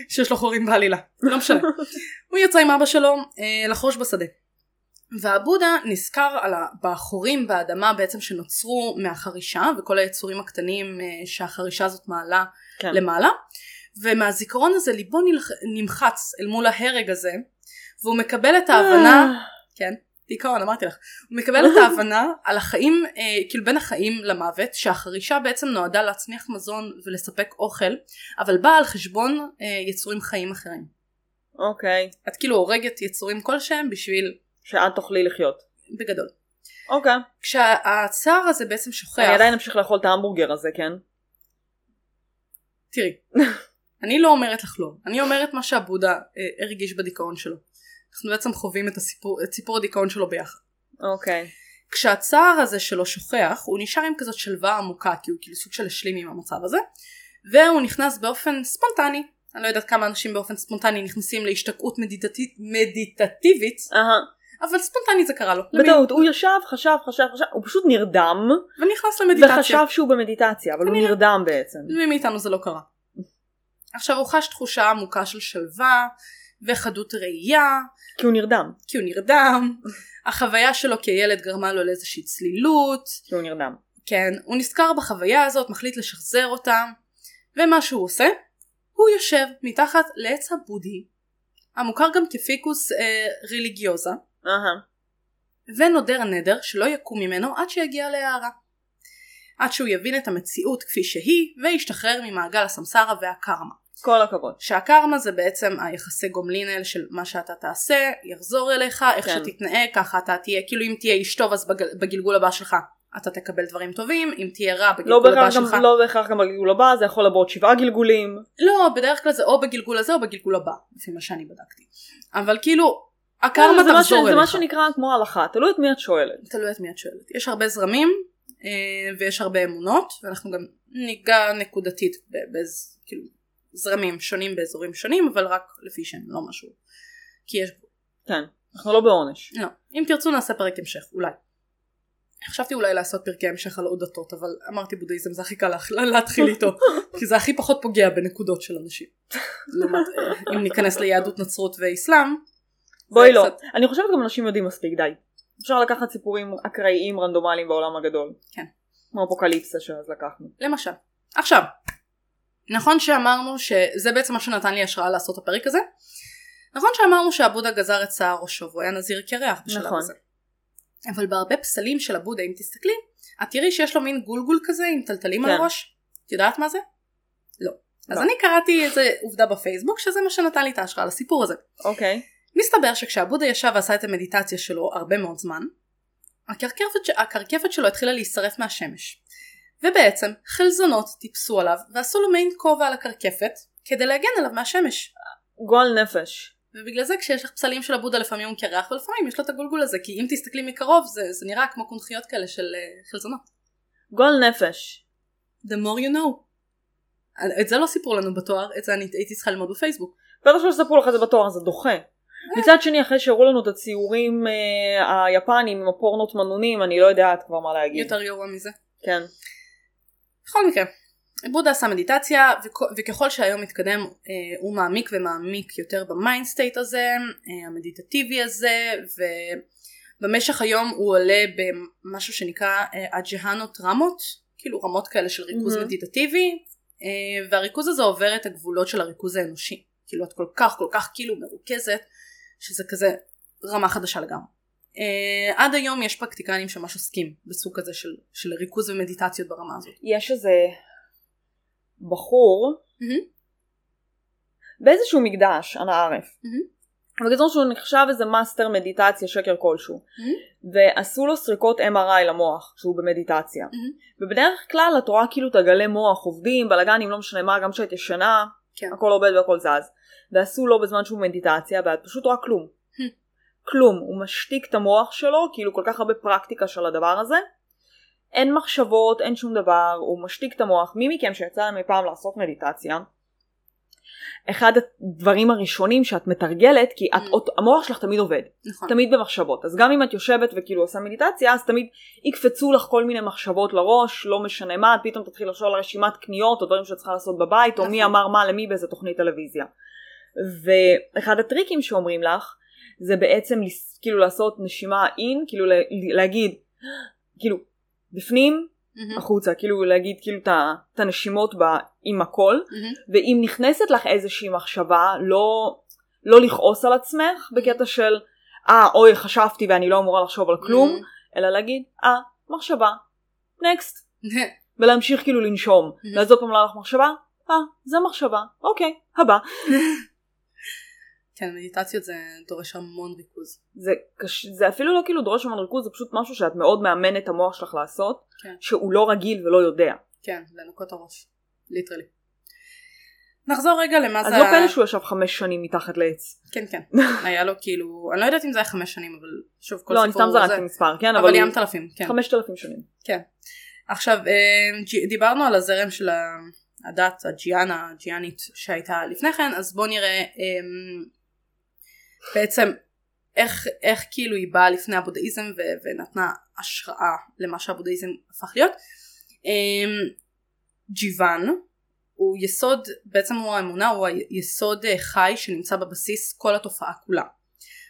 שיש לו חורים בעלילה, לא משנה. הוא יצא עם אבא שלו uh, לחרוש בשדה. והבודה נזכר על ה- בחורים באדמה בעצם שנוצרו מהחרישה וכל היצורים הקטנים uh, שהחרישה הזאת מעלה כן. למעלה ומהזיכרון הזה ליבו נמחץ אל מול ההרג הזה והוא מקבל את ההבנה כן, דיכאון, אמרתי לך. הוא מקבל את *laughs* ההבנה על החיים, אה, כאילו בין החיים למוות, שהחרישה בעצם נועדה להצמיח מזון ולספק אוכל, אבל באה על חשבון אה, יצורים חיים אחרים. אוקיי. את כאילו הורגת יצורים כלשהם בשביל, שאת תוכלי לחיות. בגדול. אוקיי. כשהצער הזה בעצם שוכח, אני עדיין אמשיך לאכול את ההמבורגר הזה, כן? תראי, *laughs* אני לא אומרת לך לא, אני אומרת מה שהבודה אה, הרגיש בדיכאון שלו. אנחנו בעצם חווים את, הסיפור, את סיפור הדיכאון שלו ביחד. אוקיי. כשהצער הזה שלו שוכח הוא נשאר עם כזאת שלווה עמוקה כי הוא כאילו סוג של השלים עם המצב הזה והוא נכנס באופן ספונטני אני לא יודעת כמה אנשים באופן ספונטני נכנסים להשתקעות מדיטטיב, מדיטטיבית אהה. אבל ספונטני זה קרה לו בטעות, הוא ישב, חשב, חשב, חשב, הוא פשוט נרדם, ונכנס למדיטציה וחשב שהוא במדיטציה, אבל הוא. נרדם בעצם. למי מאיתנו זה לא קרה עכשיו הוא חש תחושה עמוקה של שלווה וחדות ראייה כי הוא נרדם. כי הוא נרדם החוויה שלו כילד גרמה לו לאיזושהי צלילות כי הוא נרדם. כן, הוא נזכר בחוויה הזאת, מחליט לשחזר אותה, ומה שהוא עושה, הוא יושב מתחת לעץ הבודי, המוכר גם כפיקוס אה, ריליגיוזה, אהה. ונודר נדר שלא יקום ממנו עד שיגיע להערה. עד שהוא יבין את המציאות כפי שהיא, וישתחרר ממעגל הסמסרה והקרמה. כל הכבוד. שהקרמה זה בעצם היחסי גומלין האלה של מה שאתה תעשה, יחזור אליך, איך כן. שתתנהג, ככה אתה תהיה, כאילו אם תהיה איש טוב אז בגל, בגלגול הבא שלך אתה תקבל דברים טובים, אם תהיה רע לא בגלגול הבא בהכרח שלך. גם, לא בהכרח גם בגלגול הבא, זה יכול לבוא עוד שבעה גלגולים. לא, בדרך כלל זה או בגלגול הזה או בגלגול הבא, לפי מה שאני בדקתי. אבל כאילו, הקרמה זה מה ש- תחזור זה מה אליך. שנקרא כמו הלכה, תלוי את מי את שואלת. תלוי את מי את שואלת. יש הרבה זרמים אה, ויש הרבה אמונות, ואנחנו גם ניגע נקודתית ב- באיז- כאילו, זרמים שונים באזורים שונים, אבל רק לפי שם, לא משהו. כי יש... כן, אנחנו לא בעונש. לא. אם תרצו נעשה פרק המשך, אולי. חשבתי אולי לעשות פרקי המשך על עוד דתות, אבל אמרתי בודהיזם זה הכי קל לה- להתחיל איתו, *laughs* כי זה הכי פחות פוגע בנקודות של אנשים. לעומת אה, אם ניכנס ליהדות נצרות ואסלאם, בואי לא. קצת- אני חושבת גם אנשים יודעים מספיק, די. אפשר לקחת סיפורים אקראיים רנדומליים בעולם הגדול. כן. כמו אפוקליפסה שאז לקחנו. למשל. עכשיו, נכון שאמרנו שזה בעצם מה שנתן לי השראה לעשות את הפרק הזה? נכון שאמרנו שהבודה גזר את שער ראשו והוא היה נזיר קרח בשלב נכון. הזה. אבל בהרבה פסלים של הבודה אם תסתכלי, את תראי שיש לו מין גולגול כזה עם טלטלים על כן. הראש. את יודעת מה זה? לא. אז לא. אני קראתי איזה עובדה בפייסבוק שזה מה שנתן לי את ההשראה לסיפור הזה. אוקיי. מסתבר שכשהבודה ישב ועשה את המדיטציה שלו הרבה מאוד זמן, הקרקפת, ש- הקרקפת שלו התחילה להישרף מהשמש. ובעצם חלזונות טיפסו עליו ועשו לו מעין כובע על הקרקפת כדי להגן עליו מהשמש. גועל נפש. ובגלל זה כשיש לך פסלים של הבודה לפעמים הוא קרח ולפעמים יש לו את הגולגול הזה כי אם תסתכלי מקרוב זה, זה נראה כמו קונכיות כאלה של uh, חלזונות. גועל נפש. The more you know. את זה לא סיפרו לנו בתואר, את זה אני הייתי צריכה ללמוד בפייסבוק. בטח שלא יספרו לך את זה בתואר, זה דוחה. מצד שני, אחרי שהראו לנו את הציורים אה, היפנים עם הפורנו תמנונים, אני לא יודעת כבר מה להגיד. יותר גרוע מזה. כן. בכל מקרה, בודה עשה מדיטציה וכ- וככל שהיום מתקדם אה, הוא מעמיק ומעמיק יותר ב mind state הזה, אה, המדיטטיבי הזה ובמשך היום הוא עולה במשהו שנקרא אה, אג'הנות רמות, כאילו רמות כאלה של ריכוז מהמם. מדיטטיבי אה, והריכוז הזה עובר את הגבולות של הריכוז האנושי. כאילו את כל כך כל כך כאילו מרוכזת שזה כזה רמה חדשה לגמרי. Uh, עד היום יש פרקטיקנים שממש עוסקים בסוג כזה של, של ריכוז ומדיטציות ברמה הזאת. יש איזה בחור Mm-hmm. באיזשהו מקדש, אנא ערף. Mm-hmm. בקיצור שהוא נחשב איזה מאסטר מדיטציה שקר כלשהו. Mm-hmm. ועשו לו סריקות MRI למוח שהוא במדיטציה. Mm-hmm. ובדרך כלל את רואה כאילו את הגלי מוח עובדים, בלאגנים לא משנה מה, גם כשאת ישנה, כן. הכל עובד והכל זז. ועשו לו בזמן שהוא במדיטציה ואת פשוט רואה כלום. כלום. הוא משתיק את המוח שלו, כאילו כל כך הרבה פרקטיקה של הדבר הזה. אין מחשבות, אין שום דבר, הוא משתיק את המוח. מי מכם שיצא להם פעם לעשות מדיטציה, אחד הדברים הראשונים שאת מתרגלת, כי את, Mm. המוח שלך תמיד עובד. נכון. תמיד במחשבות. אז גם אם את יושבת וכאילו עושה מדיטציה, אז תמיד יקפצו לך כל מיני מחשבות לראש, לא משנה מה, את פתאום תתחיל לחשוב על רשימת קניות או דברים שאת צריכה לעשות בבית, או מי נכון. אמר מה למי באיזה תוכנית טלוויזיה. ואחד הטריקים שאומרים לך, זה בעצם כאילו לעשות נשימה אין, כאילו להגיד, כאילו, בפנים, מהמם. החוצה, כאילו להגיד כאילו את הנשימות בה עם הכל, מהמם. ואם נכנסת לך איזושהי מחשבה, לא, לא לכעוס על עצמך בקטע של, אה, אוי, חשבתי ואני לא אמורה לחשוב על כלום, אלא להגיד, אה, מחשבה, נקסט, *laughs* ולהמשיך כאילו לנשום. Mhm. ואז עוד פעם עולה לך מחשבה, אה, זה מחשבה, אוקיי, הבא. *laughs* כן, מדיטציות זה דורש המון ריכוז. זה, קש... זה אפילו לא כאילו דורש המון ריכוז, זה פשוט משהו שאת מאוד מאמנת את המוח שלך לעשות, כן. שהוא לא רגיל ולא יודע. כן, לנקות הראש. ליטרלי. נחזור רגע למה אז זה... לא ה- פלא שהוא ישב חמש שנים מתחת לעץ. כן, כן. היה לו כאילו... אני לא יודעת אם זה היה חמש שנים, אבל שוב, כל לא, אני סיפור סתם זה- זרקתי מספר, כן, אבל אבל ים תלפים, כן. חמשת אלפים שנים. כן. עכשיו, אה, דיברנו על הזרם של הדת, הג'יאנה, הג'יאנית שהייתה לפני כן, אז בואו נראה אה, בעצם איך, איך כאילו היא באה לפני הבודהיזם ו- ונתנה השראה למה שהבודהיזם הפך להיות. אה, ג'יוון הוא יסוד, בעצם הוא האמונה, הוא היסוד אה, חי שנמצא בבסיס כל התופעה כולה.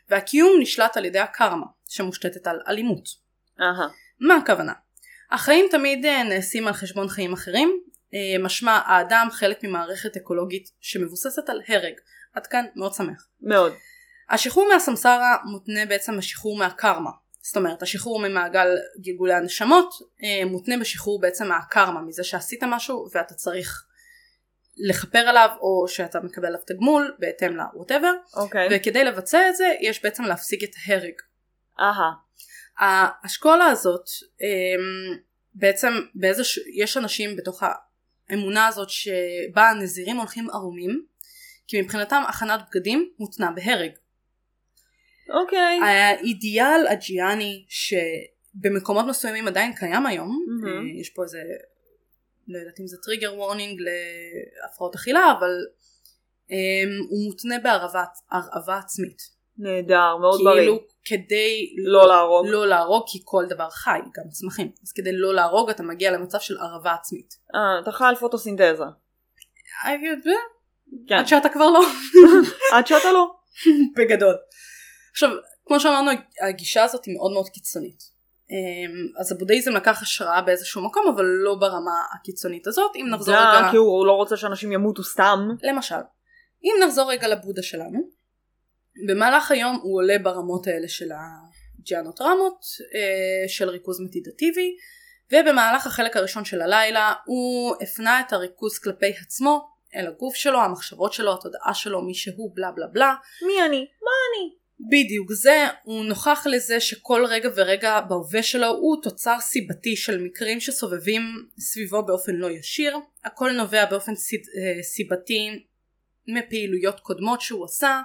והקיום נשלט על ידי הקרמה, שמושתתת על אלימות. אהה. מה הכוונה? החיים תמיד אה, נעשים על חשבון חיים אחרים, אה, משמע האדם חלק ממערכת אקולוגית שמבוססת על הרג. עד כאן מאוד שמח. מאוד. השחרור מהסמסרה מותנה בעצם בשחרור מהקרמה. זאת אומרת השחרור ממעגל גלגולי הנשמות אה, מותנה בשחרור בעצם מהקרמה, מזה שעשית משהו ואתה צריך לכפר עליו או שאתה מקבל עליו תגמול בהתאם ל-whatever אוקיי. וכדי לבצע את זה יש בעצם להפסיק את ההרג. אהה. האסכולה הזאת אמ, בעצם באיזה ש... יש אנשים בתוך האמונה הזאת שבה הנזירים הולכים ערומים כי מבחינתם הכנת בגדים מותנה בהרג. אוקיי. האידיאל הג'ייני שבמקומות מסוימים עדיין קיים היום. אה, יש פה איזה לא יודעת אם זה טריגר וורנינג להפרעות אכילה אבל אמ, הוא מותנה בהרעבה הרעבה עצמית. נהדר, מאוד בריא. כאילו כדי לא להרוג. לא להרוג כי כל דבר חי, גם צמחים. אז כדי לא להרוג אתה מגיע למצב של הרעבה עצמית. אה, אתה חי על פוטוסינתזה. כן. עד שאתה כבר לא. *laughs* עד שאתה לא. בגדול. עכשיו, כמו שאמרנו, הגישה הזאת היא מאוד מאוד קיצונית. אמ, אז הבודהיזם לקח השראה באיזשהו מקום, אבל לא ברמה הקיצונית הזאת. אם נחזור זה רגע, כי הוא לא רוצה שאנשים ימותו סתם. למשל, אם נחזור רגע לבודה שלנו, במהלך היום הוא עולה ברמות האלה של הג'יאנוטרמות, אה, של ריכוז מדיטטיבי, ובמהלך החלק הראשון של הלילה הוא הפנה את הריכוז כלפי עצמו, אל הגוף שלו, המחשבות שלו, התודעה שלו, מי שהוא, בלה בלה בלה. מי אני? מה אני? בדיוק זה, הוא נוכח לזה שכל רגע ורגע בהווה שלו הוא תוצר סיבתי של מקרים שסובבים סביבו באופן לא ישיר, הכל נובע באופן סיד, אה, סיבתי מפעילויות קודמות שהוא עשה,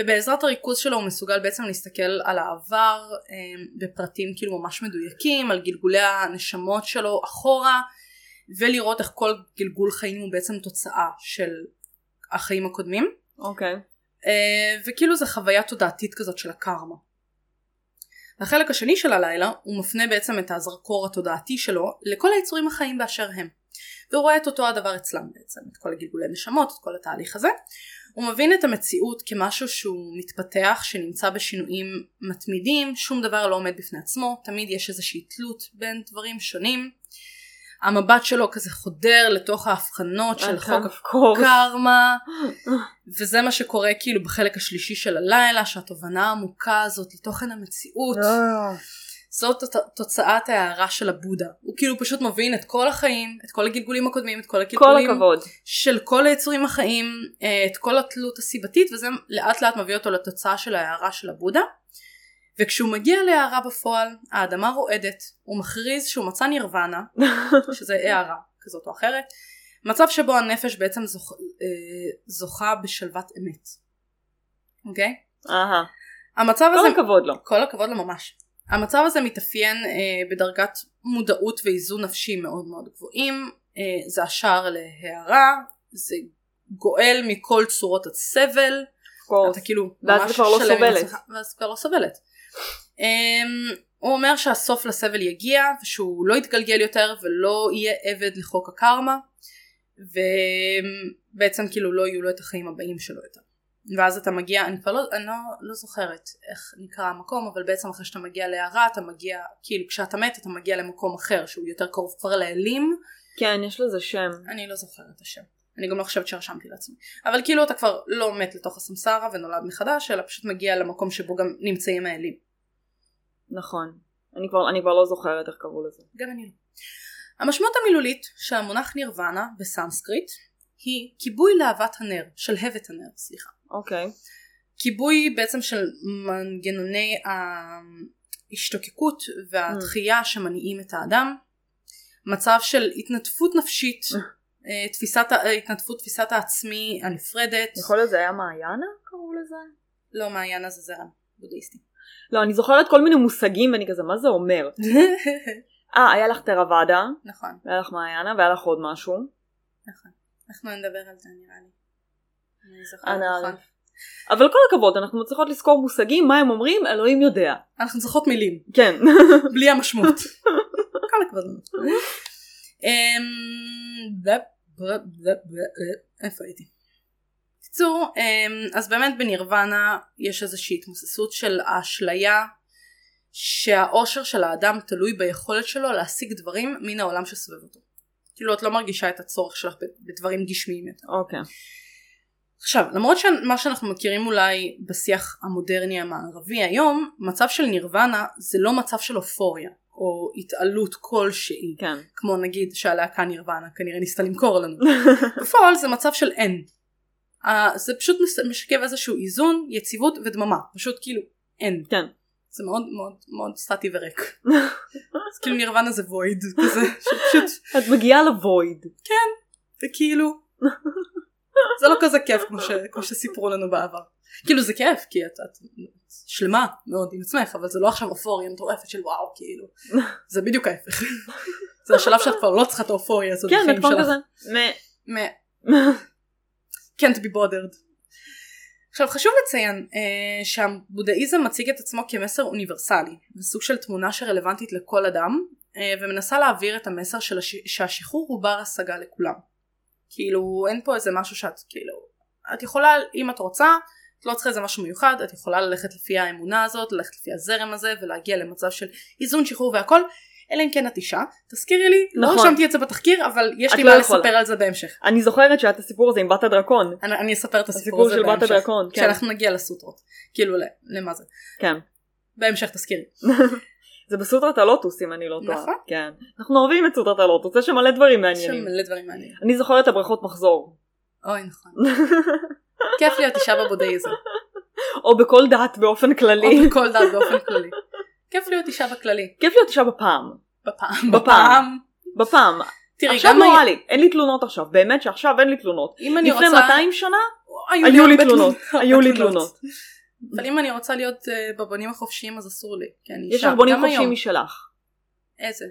ובעזרת הריכוז שלו הוא מסוגל בעצם להסתכל על העבר אה, בפרטים כאילו ממש מדויקים, על גלגולי הנשמות שלו אחורה, ולראות איך כל גלגול חיים הוא בעצם תוצאה של החיים הקודמים. אוקיי. אה, וכאילו זה חוויה תודעתית כזאת של הקרמה. החלק השני של הלילה הוא מפנה בעצם את הזרקור התודעתי שלו לכל היצורים החיים באשר הם. והוא רואה את אותו הדבר אצלם בעצם, את כל הגלגולי נשמות, את כל התהליך הזה. הוא מבין את המציאות כמשהו שהוא מתפתח, שנמצא בשינויים מתמידים, שום דבר לא עומד בפני עצמו, תמיד יש איזושהי תלות בין דברים שונים. המבט שלו כזה חודר לתוך ההבחנות של חוק. הקרמה *laughs* וזה מה שקורה כאילו בחלק השלישי של הלילה שהתובנה העמוקה הזאת לתוכן המציאות אה. זאת תוצאת ההערה של הבודה הוא כאילו פשוט מבין את כל החיים את כל הגלגולים הקודמים את כל כל הגלגולים הכבוד. של כל היצורים החיים אה, את כל התלות הסיבתית וזה לאט לאט מביא אותו לתוצאה של ההערה של הבודה וכשהוא מגיע להערה בפועל האדמה רועדת הוא מכריז שהוא מצא נירוונה *laughs* שזה הערה כזאת או אחרת מצב שבו הנפש בעצם זוכ... אה, זוכה בשלוות אמת אוקיי? אהה. המצב כל הזה הכבוד לו. כל הכבוד לו ממש. המצב הזה מתאפיין אה, בדרגת מודעות ואיזון נפשי מאוד מאוד גבוהים, אה, זה השער להערה, זה גואל מכל צורות הסבל. אתה כאילו ממש לא שלם עם. עצמך, ואז כבר לא סובלת. Um, הוא אומר שהסוף לסבל יגיע ושהוא לא יתגלגל יותר ולא יהיה עבד לחוק הקרמה ובעצם כאילו לא יהיו לו את החיים הבאים שלו יותר. ואז אתה מגיע, אני כבר לא, אני לא, לא זוכרת איך נקרא המקום, אבל בעצם אחרי שאתה מגיע להערה אתה מגיע, כאילו כשאתה מת אתה מגיע למקום אחר שהוא יותר קרוב כבר לאלים, כן, יש לזה שם. אני לא זוכרת את השם. אני גם לא חושבת שרשמתי לעצמי. אבל כאילו אתה כבר לא מת לתוך הסמסרה ונולד מחדש, אלא פשוט מגיע למקום שבו גם נמצאים האלים. נכון. אני כבר, אני כבר לא זוכרת איך קראו לזה. גם אני לא. המשמעות המילולית של המונח נירוונה בסנסקריט היא כיבוי להבת הנר, שלהבת הנר, סליחה. אוקיי. כיבוי בעצם של מנגנוני ההשתוקקות והתחייה שמניעים את האדם. מצב של התנדפות נפשית, אה, תפיסת, ה- התנדפות תפיסת העצמי הנפרדת. יכול להיות זה היה מעיינה קראו לזה? לא מעיין הזה זרם בודהיסטי. לא, אני זוכרת כל מיני מושגים ואני כזה, מה זה אומר? *laughs* אה, היה לך תרוואדה, נכון, והיה לך מעיינה, והיה לך עוד משהו. נכון. אנחנו נדבר על זה נראה לי. אני זוכרת אנא נכון. אבל כל הכבוד, אנחנו מצליחות לזכור מושגים, מה הם אומרים, אלוהים יודע. אנחנו זוכרות מילים, כן. בלי המשמעות. כל הכבוד *laughs* לנו. ב- איפה הייתי? בקיצור, אמ, אז באמת בנירוונה יש איזושהי התמוססות של האשליה שהאושר של האדם תלוי ביכולת שלו להשיג דברים מן העולם שסובב אותו. כאילו את לא מרגישה את הצורך שלך בדברים גשמיים יותר. אוקיי. עכשיו, למרות שמה שאנחנו מכירים אולי בשיח המודרני המערבי היום, מצב של נירוונה זה לא מצב של אופוריה, או התעלות כלשהי, כן. כמו נגיד שהלהקה נירוונה כנראה ניסתה למכור לנו. *laughs* בפועל זה מצב של אין. Uh, זה פשוט משקף איזשהו איזון, יציבות ודממה, פשוט כאילו אין. כן. זה מאוד מאוד מאוד סטטי וריק. *laughs* אז כאילו נירוונה זה וויד, כזה, שפשוט את מגיעה לוויד. זה כאילו זה לא כזה כיף כמו, ש, כמו שסיפרו לנו בעבר כאילו זה כיף כי את, את שלמה מאוד עם עצמך אבל זה לא עכשיו אופוריה מטורפת של וואו כאילו זה בדיוק ההפך *laughs* זה השלב שאת כבר לא צריכה את האופוריה הזאת כן, בחיים שלך. מ- can't be bothered. עכשיו חשוב לציין אה, שהבודהיזם מציג את עצמו כמסר אוניברסלי וסוג של תמונה שרלוונטית לכל אדם אה, ומנסה להעביר את המסר של הש... שהשחרור הוא בר השגה לכולם. כאילו אין פה איזה משהו שאת כאילו את יכולה אם את רוצה את לא צריכה איזה משהו מיוחד את יכולה ללכת לפי האמונה הזאת ללכת לפי הזרם הזה ולהגיע למצב של איזון שחרור והכל אלא אם כן את אישה תזכירי לי נכון. לא רשמתי את זה בתחקיר אבל יש לי לא מה יכולה. לספר על זה בהמשך. אני זוכרת שהיה את הסיפור הזה עם בת הדרקון. אני, אני אספר את הסיפור הסיפור הזה בהמשך. הדרקון. כן. כשאנחנו נגיע לסוטרות. כאילו למה זה. כן. בהמשך תזכירי. *laughs* זה בסוטרת הלוטוס אם אני לא טועה. נכון. כן. אנחנו אוהבים את סוטרת הלוטוס, יש שם מלא דברים יש שם מעניינים. מלא דברים מעניינים. אני זוכרת את הבריכות מחזור. אוי נכון. *laughs* כיף להיות אישה בבודהיזם. או בכל דת באופן כללי. או בכל דת באופן כללי. כיף להיות אישה בכללי. כיף להיות אישה בפעם. בפעם. בפעם. בפעם. תראי עכשיו נורא לי, אין לי תלונות עכשיו, באמת שעכשיו אין לי תלונות. אם אני לפני רוצה... 200 שנה היו היו לי תלונות, היו לי תלונות. אבל אם אני רוצה להיות אה, בבונים החופשיים אז אסור לי. כי אני יש. לך בונים חופשיים. משלך. איזה?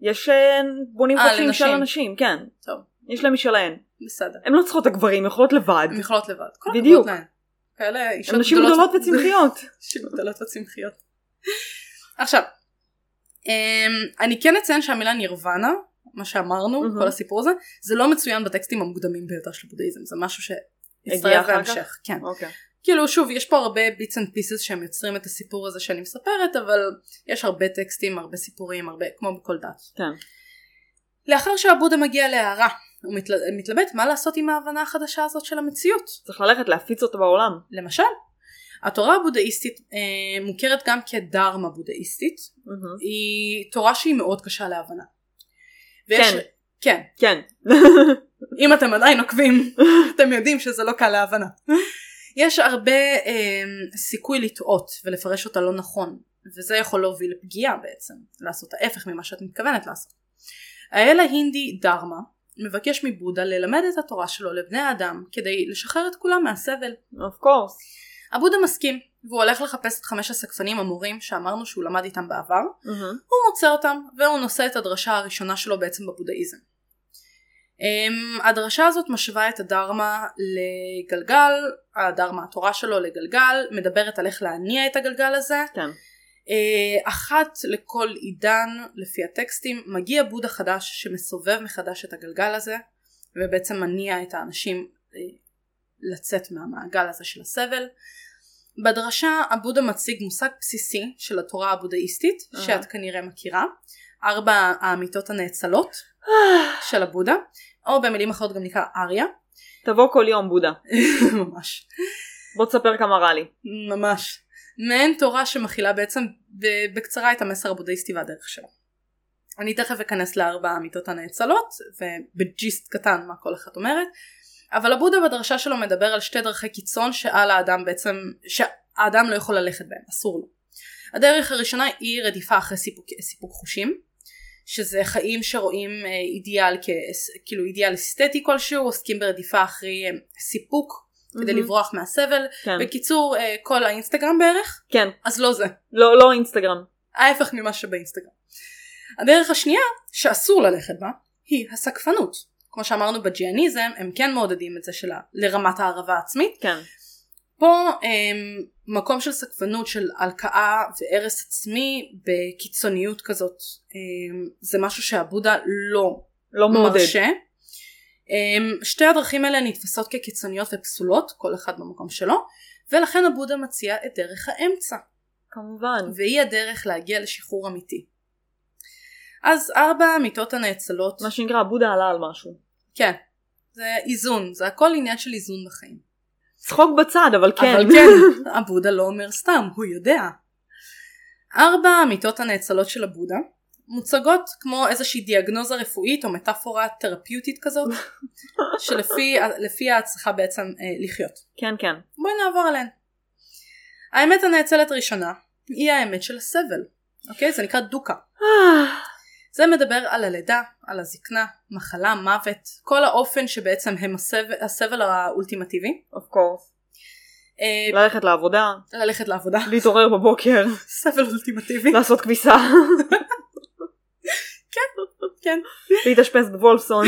יש אה, בונים אה, חופשיים של. אנשים, כן. טוב. יש להם משלהן. בסדר. הן לא צריכות את הגברים, הן יכולות לבד. הן יכולות לבד. כל בדיוק. כאלה אישות הן נשים גדולות ועצמאיות. *laughs* נשים גדולות ועצמאיות. עכשיו, אמ, אני כן אציין שהמילה נירוונה, מה שאמרנו. כל הסיפור הזה, זה לא מצוין בטקסטים המוקדמים ביותר של בודהיזם, זה משהו שהצטרף בהמשך. כן. אוקיי. כאילו שוב, יש פה הרבה bits and pieces שהם יוצרים את הסיפור הזה שאני מספרת, אבל יש הרבה טקסטים, הרבה סיפורים, הרבה, כמו בכל דת. כן. לאחר שעבודה מגיע להערה, הוא מתל... מתלבט מה לעשות עם ההבנה החדשה הזאת של המציאות. צריך ללכת להפיץ אותו בעולם. למשל, התורה הבודהיסטית אה, מוכרת גם כדרמה בודהיסטית, מהמם. היא תורה שהיא מאוד קשה להבנה. ויש... כן. כן, כן. *laughs* אם אתם עדיין עוקבים, *laughs* אתם יודעים שזה לא קל להבנה. יש הרבה אה, סיכוי לטעות ולפרש אותה לא נכון, וזה יכול להוביל לפגיעה בעצם, לעשות ההפך ממה שאת מתכוונת לעשות. האל ההינדי דרמה מבקש מבודה ללמד את התורה שלו לבני האדם כדי לשחרר את כולם מהסבל. of course. הבודה מסכים, והוא הולך לחפש את חמש הסקפנים המורים שאמרנו שהוא למד איתם בעבר, מהמם. הוא מוצא אותם והוא נושא את הדרשה הראשונה שלו בעצם בבודהיזם. Um, הדרשה הזאת משווה את הדרמה לגלגל, הדרמה התורה שלו לגלגל, מדברת על איך להניע את הגלגל הזה. כן. Uh, אחת לכל עידן לפי הטקסטים מגיע בודה חדש שמסובב מחדש את הגלגל הזה ובעצם מניע את האנשים uh, לצאת מהמעגל הזה של הסבל. בדרשה הבודה מציג מושג בסיסי של התורה הבודהיסטית אהה. שאת כנראה מכירה ארבע האמיתות הנאצלות *sighs* של הבודה או במילים אחרות גם נקרא אריה תבוא כל יום בודה. *laughs* ממש בוא תספר כמה רע לי. ממש מעין תורה שמכילה בעצם בקצרה את המסר הבודהיסטי והדרך שלו. אני תכף אכנס לארבע האמיתות הנאצלות ובג'יסט קטן מה כל אחת אומרת אבל הבודה בדרשה שלו מדבר על שתי דרכי קיצון שעל האדם בעצם שהאדם לא יכול ללכת בהם אסור לו. הדרך הראשונה היא רדיפה אחרי סיפוק, סיפוק חושים שזה חיים שרואים אה, אידיאל כ- כאילו אידיאל אסתטי כלשהו עוסקים ברדיפה אחרי אה, סיפוק כדי. לברוח מהסבל כן. בקיצור אה, כל האינסטגרם בערך כן. אז לא זה לא לא אינסטגרם. ההפך ממה שבאינסטגרם. הדרך השנייה שאסור ללכת בה היא הסקפנות. כמו שאמרנו בג'יאניזם הם כן מעודדים את זה שלה לרמת הערבה עצמית. כן. פה הם, מקום של סקפנות של הלקאה והרס עצמי בקיצוניות כזאת הם, זה משהו שהבודה לא לא מעודד. מרשה. הם, שתי הדרכים האלה נתפסות כקיצוניות ופסולות כל אחד במקום שלו ולכן הבודה מציע את דרך האמצע. כמובן. והיא הדרך להגיע לשחרור אמיתי. אז ארבע המיטות הנאצלות, מה שנקרא בודה עלה על משהו. כן, זה איזון, זה הכל עניין של איזון בחיים. צחוק בצד אבל כן. אבל כן, *laughs* הבודה לא אומר סתם, הוא יודע. ארבע המיטות הנאצלות של הבודה מוצגות כמו איזושהי דיאגנוזה רפואית או מטאפורה תרפיוטית כזאת, *laughs* שלפי לפי ההצלחה בעצם אה, לחיות. כן כן. בואי נעבור עליהן. האמת הנאצלת ראשונה היא האמת של הסבל, אוקיי? זה נקרא דוקה. *sighs* זה מדבר על הלידה, על הזקנה, מחלה, מוות, כל האופן שבעצם הם הסבל, הסבל האולטימטיבי. of course. אה, ללכת לעבודה. ללכת לעבודה, להתעורר בבוקר. *laughs* סבל אולטימטיבי. לעשות כביסה. *laughs* כן, להתאשפז בוולפסון.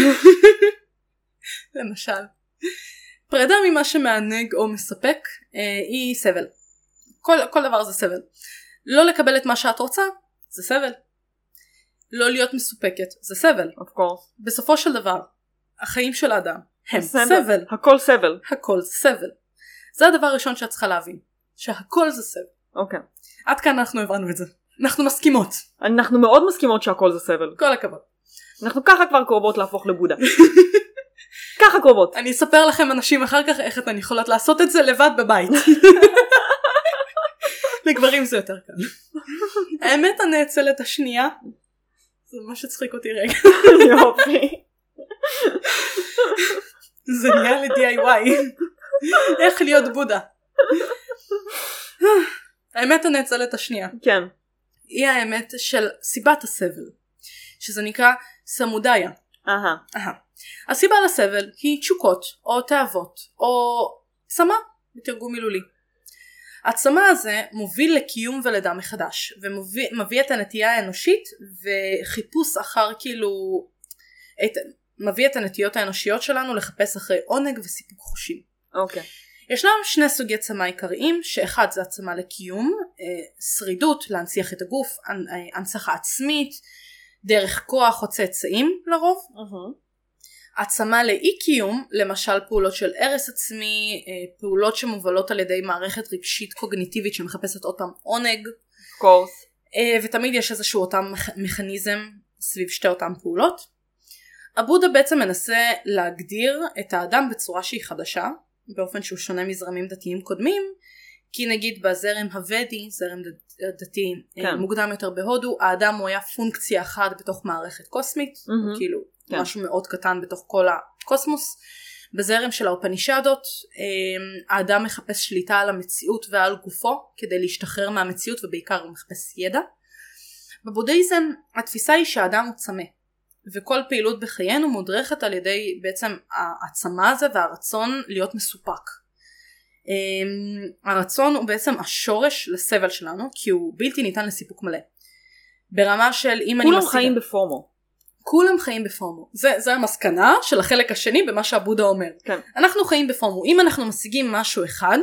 *laughs* למשל. פרידה ממה שמענג או מספק אה, היא סבל. כל, כל דבר זה סבל. לא לקבל את מה שאת רוצה זה סבל. לא להיות מסופקת זה סבל. of course. בסופו של דבר החיים של האדם הם סבל. סבל. הכל סבל. הכל סבל. זה הדבר הראשון שאת צריכה להבין. שהכל זה סבל. אוקיי. עד כאן אנחנו הבנו את זה. אנחנו מסכימות. אנחנו מאוד מסכימות שהכל זה סבל. כל הכבוד. אנחנו ככה כבר קרובות להפוך לבודה. *laughs* ככה קרובות. אני אספר לכם אנשים אחר כך איך אתן יכולות לעשות את זה לבד בבית. *laughs* לגברים זה יותר קל. האמת הנאצלת השנייה זה ממש הצחיק אותי רגע. *laughs* יופי. זה נהיה ל-DIY. איך להיות בודה. האמת הנאצלת השנייה כן. היא האמת של סיבת הסבל. שזה נקרא סמודיה. אהה. אהה. הסיבה לסבל היא תשוקות או תאוות או צמא בתרגום מילולי. הצמא הזה מוביל לקיום ולידה מחדש ומביא מביא את הנטייה האנושית וחיפוש אחר כאילו את, מביא את הנטיות האנושיות שלנו לחפש אחרי עונג וסיפוק חושים. אוקיי. ישנם שני סוגי צמא עיקריים שאחד זה הצמא לקיום, אה, שרידות להנציח את הגוף, אה, הנצחה עצמית, דרך כוח או צאצאים לרוב. העצמה לאי קיום, למשל פעולות של הרס עצמי, אה, פעולות שמובלות על ידי מערכת רגשית קוגניטיבית שמחפשת עוד פעם עונג, קורס. אה, ותמיד יש איזשהו אותם מכ- מכניזם סביב שתי אותם פעולות. הבודה בעצם מנסה להגדיר את האדם בצורה שהיא חדשה, באופן שהוא שונה מזרמים דתיים קודמים, כי נגיד בזרם הוודי, זרם דתי כן. כן. מוקדם יותר בהודו, האדם הוא היה פונקציה אחת בתוך מערכת קוסמית. הוא כאילו כן. כן. משהו מאוד קטן בתוך כל הקוסמוס. בזרם של האופנישדות אה, האדם מחפש שליטה על המציאות ועל גופו כדי להשתחרר מהמציאות ובעיקר הוא מחפש ידע. בבודהיזם התפיסה היא שהאדם הוא צמא וכל פעילות בחיינו מודרכת על ידי בעצם הצמא הזה והרצון להיות מסופק. אה, הרצון הוא בעצם השורש לסבל שלנו כי הוא בלתי ניתן לסיפוק מלא. ברמה של אם אני כולם משיגה... חיים ב FOMO. כולם חיים ב FOMO. זה, זה המסקנה של החלק השני במה שהבודה אומר. כן. אנחנו חיים ב FOMO. אם אנחנו משיגים משהו אחד,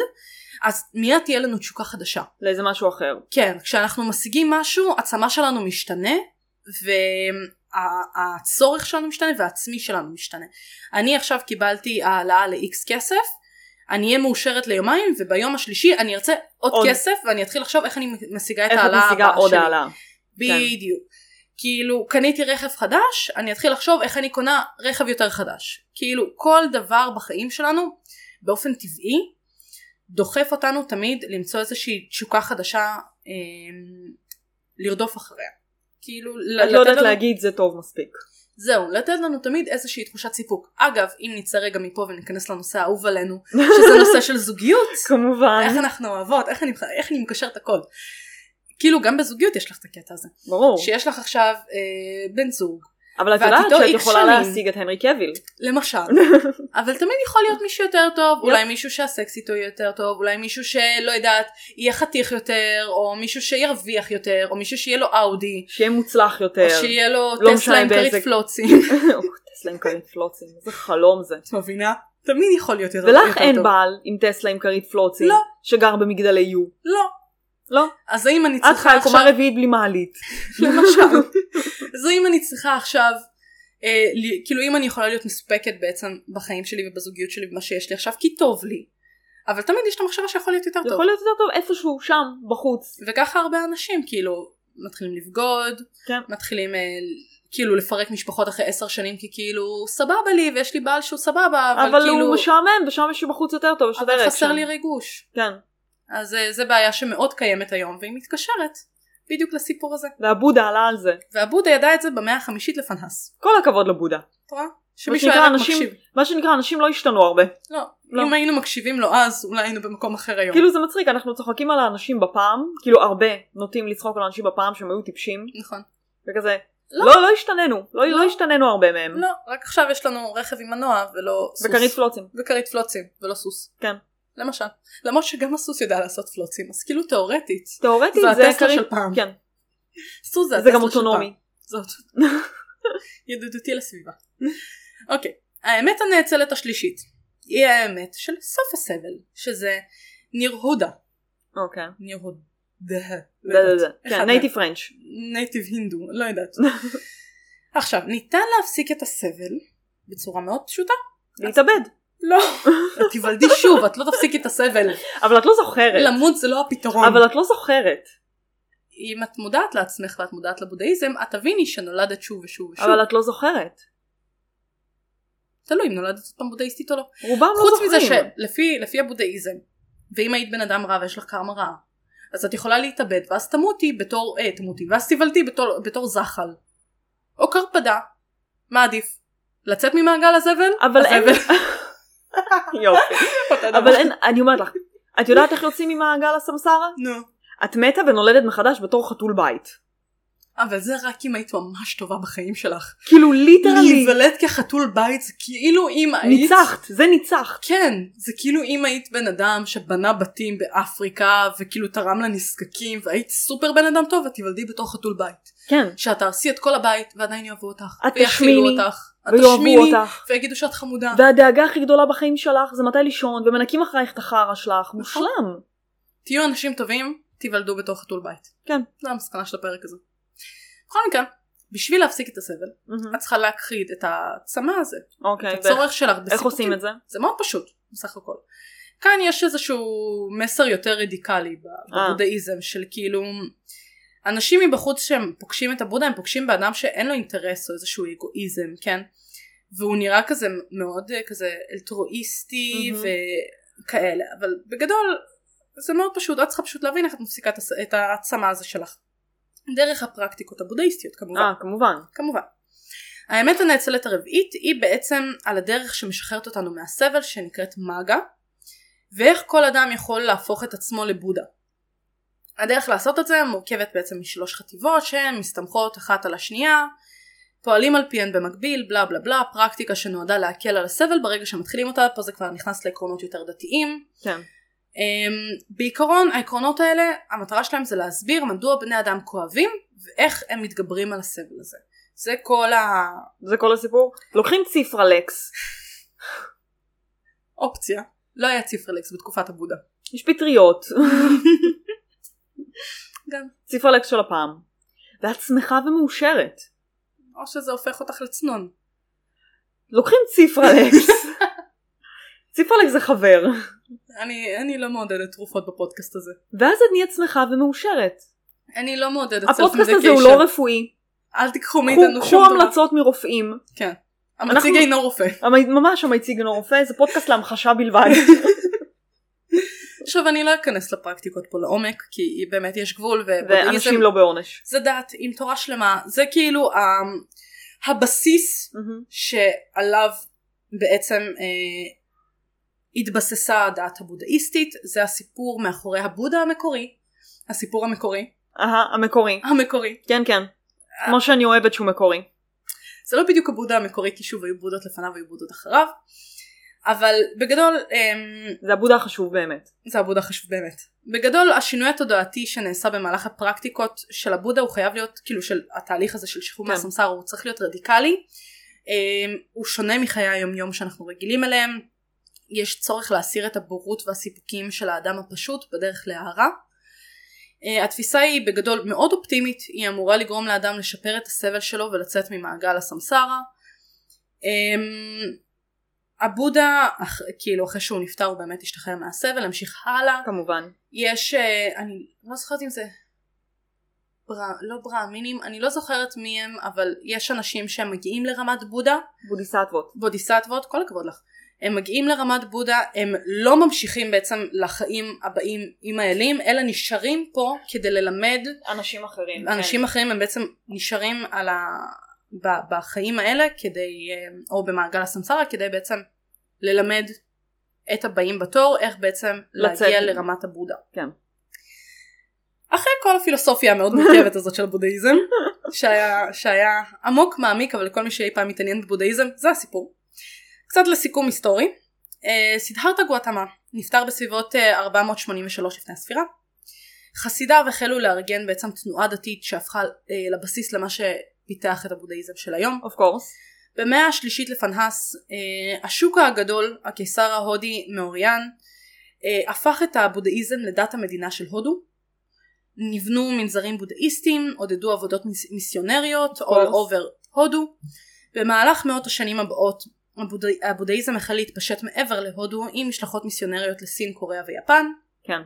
אז מיד תהיה לנו תשוקה חדשה. לאיזה משהו אחר. כן, כשאנחנו משיגים משהו, הצמא שלנו משתנה, והצורך שלנו משתנה והעצמי שלנו משתנה. אני עכשיו קיבלתי העלאה ל-X כסף, אני אהיה מאושרת ליומיים, וביום השלישי אני ארצה עוד, עוד. כסף, ואני אתחיל לחשוב איך אני משיגה את איך את ההעלאה משיגה הבאה עוד שלי. העלאה. בדיוק. כאילו קניתי רכב חדש, אני אתחיל לחשוב איך אני קונה רכב יותר חדש. כאילו כל דבר בחיים שלנו באופן טבעי דוחף אותנו תמיד למצוא איזושהי תשוקה חדשה אה, לרדוף אחריה. כאילו את לא יודעת לנו, להגיד זה טוב מספיק. זהו, לתת לנו תמיד איזושהי תחושת סיפוק. אגב, אם נצא רגע מפה וניכנס לנושא האהוב עלינו, שזה *laughs* נושא של זוגיות, כמובן. איך אנחנו אוהבות, איך אני, איך אני מקשרת הכל. כאילו גם בזוגיות יש לך את הקטע הזה. ברור. שיש לך עכשיו אה, בן זוג, אבל את יודעת שאת יכולה שנים. להשיג את הנרי קוויל. למשל, *laughs* אבל תמיד יכול להיות מישהו יותר טוב, אולי מישהו שהסקס איתו יהיה יותר טוב, אולי מישהו שלא יודעת, יהיה חתיך יותר, או מישהו שירוויח יותר, או מישהו שיהיה לו אאודי, שיהיה מוצלח או יותר. שיהיה לו לא טסלה עם כרית פלוצים. *laughs* טסלה עם כרית פלוצים. איזה חלום זה. את מבינה? תמיד יכול להיות יותר ולך יותר אין טוב. בעל עם טסלה עם כרית פלוצים. לא. שגר במגדלי יו. לא. לא. אז האם אני את צריכה חיה קומה עכשיו, רביעית בלי מעלית. *laughs* למשל, *laughs* אז האם אני צריכה עכשיו, אה, לי- כאילו אם אני יכולה להיות מסופקת בעצם בחיים שלי ובזוגיות שלי במה שיש לי עכשיו, כי טוב לי. אבל תמיד יש את המחשבה שיכול להיות יותר טוב. יכול להיות יותר טוב איפשהו שם בחוץ. וככה הרבה אנשים כאילו מתחילים לבגוד, כן. מתחילים אה, כאילו לפרק משפחות אחרי עשר שנים כי כאילו סבבה לי ויש לי בעל שהוא סבבה אבל, אבל כאילו הוא משעמם ושם יש בחוץ יותר טוב. אבל חסר אקשן. לי ריגוש. כן. אז אה, זה בעיה שמאוד קיימת היום והיא מתקשרת בדיוק לסיפור הזה. והבודה עלה על זה. והבודה ידע את זה במאה החמישית לפנהס. כל הכבוד לבודה. את רואה? שמישהו היה רק אנשים, מקשיב. מה שנקרא אנשים לא השתנו הרבה. לא, לא. אם היינו מקשיבים לו אז אולי היינו במקום אחר היום. כאילו זה מצחיק אנחנו צוחקים על האנשים בפעם כאילו הרבה נוטים לצחוק על אנשים בפעם שהם היו טיפשים נכון. וכזה לא. לא לא השתננו לא לא. לא השתננו הרבה מהם לא, רק עכשיו יש לנו רכב עם מנוע ולא סוס. וכרית פלוצים וכרית פלוצים ולא סוס. כן. למשל. למרות שגם הסוס יודע לעשות פלוצים אז כאילו תאורטית. תאורטית זה זה הטסלה של פעם. כן סוס זה זה גם הטסלה של אוטונומי פעם. זאת. *laughs* ידידותי לסביבה. אוקיי. האמת הנאצלת השלישית היא האמת של סוף הסבל שזה נירודהה. אוקיי נירודהה. זה זה זה כן native French native הינדו, לא יודעת. *laughs* עכשיו, ניתן להפסיק את הסבל בצורה מאוד פשוטה. להתאבד לא. *laughs* את תיוולדי שוב, את לא תפסיקי את הסבל. אבל את לא זוכרת למות זה לא הפתרון. אבל את לא זוכרת אם את מודעת לעצמך ואת מודעת לבודהיזם, את תביני שנולדת שוב ושוב ושוב. אבל את לא זוכרת תלוי אם נולדת פעם בודהיסטית או לא. רובם לא חוץ מזה זוכרים שלפי לפי הבודהיזם, ואם היית בן אדם רע ויש לך קרמה רעה, אז את יכולה להתאבד ואז תמותי בתור, אה תמותי, ואז תיוולדי בתור, בתור זחל. או קרפדה. מה עדיף? לצאת ממעגל הסבל? אבל אין הסבל. יופי. אבל אין אני אומרת לך את יודעת איך יוצאים ממעגל הסמסרה? נו. את מתה ונולדת מחדש בתור חתול בית אבל זה רק אם היית ממש טובה בחיים שלך. כאילו literally להיוולד כחתול בית זה כאילו אם היית... ניצחת זה ניצחת כן, זה כאילו אם היית בן אדם שבנה בתים באפריקה וכאילו תרם לנזקקים והיית סופר בן אדם טוב ותיוולדי בתור חתול בית. כן שאת תהרסי את כל הבית ועדיין יאהבו אותך. את תשמיני, אותך. את ויאהבו אותך ויגידו שאת חמודה. והדאגה הכי גדולה בחיים שלך זה מתי לישון ומנקים אחרייך את החרא שלך מושלם תהיו אנשים טובים, תיוולדו בתור חתול בית. כן. זו המסקנה של הפרק הזה. בכל מקרה, בשביל להפסיק את הסבל. את צריכה להכחיד את הצמא הזה. אוקיי את הצורך שלך בסיפוקים. איך עושים את זה? זה מאוד פשוט בסך הכל. כאן יש איזשהו מסר יותר רדיקלי אה. בבודהיזם של כאילו אנשים מבחוץ שהם פוגשים את הבודה הם פוגשים באדם שאין לו אינטרס או איזשהו אגואיזם כן והוא נראה כזה מאוד אה, כזה אלטרואיסטי מהמם. וכאלה אבל בגדול זה מאוד פשוט את צריכה פשוט להבין איך את מפסיקה את העצמה הזה שלך. דרך הפרקטיקות הבודהיסטיות כמובן. אה, כמובן. כמובן. האמת הנאצלת הרביעית היא בעצם על הדרך שמשחררת אותנו מהסבל שנקראת מאגה ואיך כל אדם יכול להפוך את עצמו לבודה. הדרך לעשות את זה מורכבת בעצם משלוש חטיבות שהן מסתמכות אחת על השנייה פועלים על פיהן במקביל בלה בלה בלה פרקטיקה שנועדה להקל על הסבל ברגע שמתחילים אותה פה זה כבר נכנס לעקרונות יותר דתיים כן. Um, בעיקרון העקרונות האלה המטרה שלהם זה להסביר מדוע בני אדם כואבים ואיך הם מתגברים על הסבל הזה. זה כל זה כל הסיפור? לוקחים ציפרלקס, האופציה. לא היה ציפרלקס בתקופת הבודה. יש פטריות, *laughs* גם. ציפרלקס של הפעם. ואת שמחה ומאושרת. או שזה הופך אותך לצנון. לוקחים ציפרלקס. *laughs* ציפרלקס זה חבר. אני, אני לא מעודדת תרופות בפודקאסט הזה. ואז את נהיית שמחה ומאושרת. אני לא מעודדת הפודקאסט self-medication. הזה הוא לא רפואי. אל תיקחו קחו מאיתנו קחו שום דבר. המלצות מרופאים. כן. המציג אנחנו- אינו רופא. ממש המציג אינו רופא זה פודקאסט להמחשה בלבד. *laughs* עכשיו אני לא אכנס לפרקטיקות פה לעומק כי באמת יש גבול ואנשים לא בעונש. זה דת עם תורה שלמה זה כאילו ה- הבסיס מהמם. שעליו בעצם אה, התבססה הדת הבודהיסטית זה הסיפור מאחורי הבודה המקורי הסיפור המקורי אהה, המקורי. המקורי כן כן. כמו שאני אוהבת שהוא מקורי. זה לא בדיוק הבודה המקורי כי שוב היו בודות לפניו והיו בודות אחריו אבל בגדול אמ, זה הבודה החשוב באמת. זה הבודה חשוב באמת. בגדול השינוי התודעתי שנעשה במהלך הפרקטיקות של הבודה הוא חייב להיות כאילו של התהליך הזה של שחרור כן. מהסמסר הוא צריך להיות רדיקלי. אמ, הוא שונה מחיי היום יום שאנחנו רגילים אליהם. יש צורך להסיר את הבורות והסיפוקים של האדם הפשוט בדרך להערה. אה, התפיסה היא בגדול מאוד אופטימית, היא אמורה לגרום לאדם לשפר את הסבל שלו ולצאת ממעגל הסמסרה. אמ, הבודה, אח- כאילו אחרי שהוא נפטר הוא באמת השתחרר מהסבל, המשיך הלאה. כמובן. יש, אה, אני לא זוכרת אם זה ברא, לא ברהמינים, אני לא זוכרת מי הם, אבל יש אנשים שהם מגיעים לרמת בודה, בודיסטבות. בודיסטבות, כל הכבוד לך. הם מגיעים לרמת בודה, הם לא ממשיכים בעצם לחיים הבאים עם האלים, אלא נשארים פה כדי ללמד אנשים אחרים. אנשים אחרים הם בעצם נשארים על ה... בחיים האלה כדי, אה, או במעגל הסמסרה כדי בעצם ללמד את הבאים בתור איך בעצם לצאת. להגיע לרמת הבודה. כן. אחרי כל הפילוסופיה המאוד מורכבת הזאת של הבודהיזם, *laughs* שהיה, שהיה עמוק מעמיק אבל לכל מי שאי פעם מתעניין בבודהיזם, זה הסיפור. קצת לסיכום היסטורי, אה, סידהרתה גואטמה נפטר בסביבות אה, 483 לפני הספירה. חסידיו החלו לארגן בעצם תנועה דתית שהפכה אה, לבסיס למה שפיתח את הבודהיזם של היום. אוף קורס. במאה השלישית לפנהס, אה, השוקה הגדול, הקיסר ההודי מאוריאן, אה, הפך את הבודהיזם לדת המדינה של הודו. נבנו מנזרים בודהיסטיים, עודדו עבודות מיס- מיסיונריות all over הודו. במהלך מאות השנים הבאות הבודה... הבודהיזם החל להתפשט מעבר להודו עם משלחות מיסיונריות לסין, קוריאה ויפן. כן.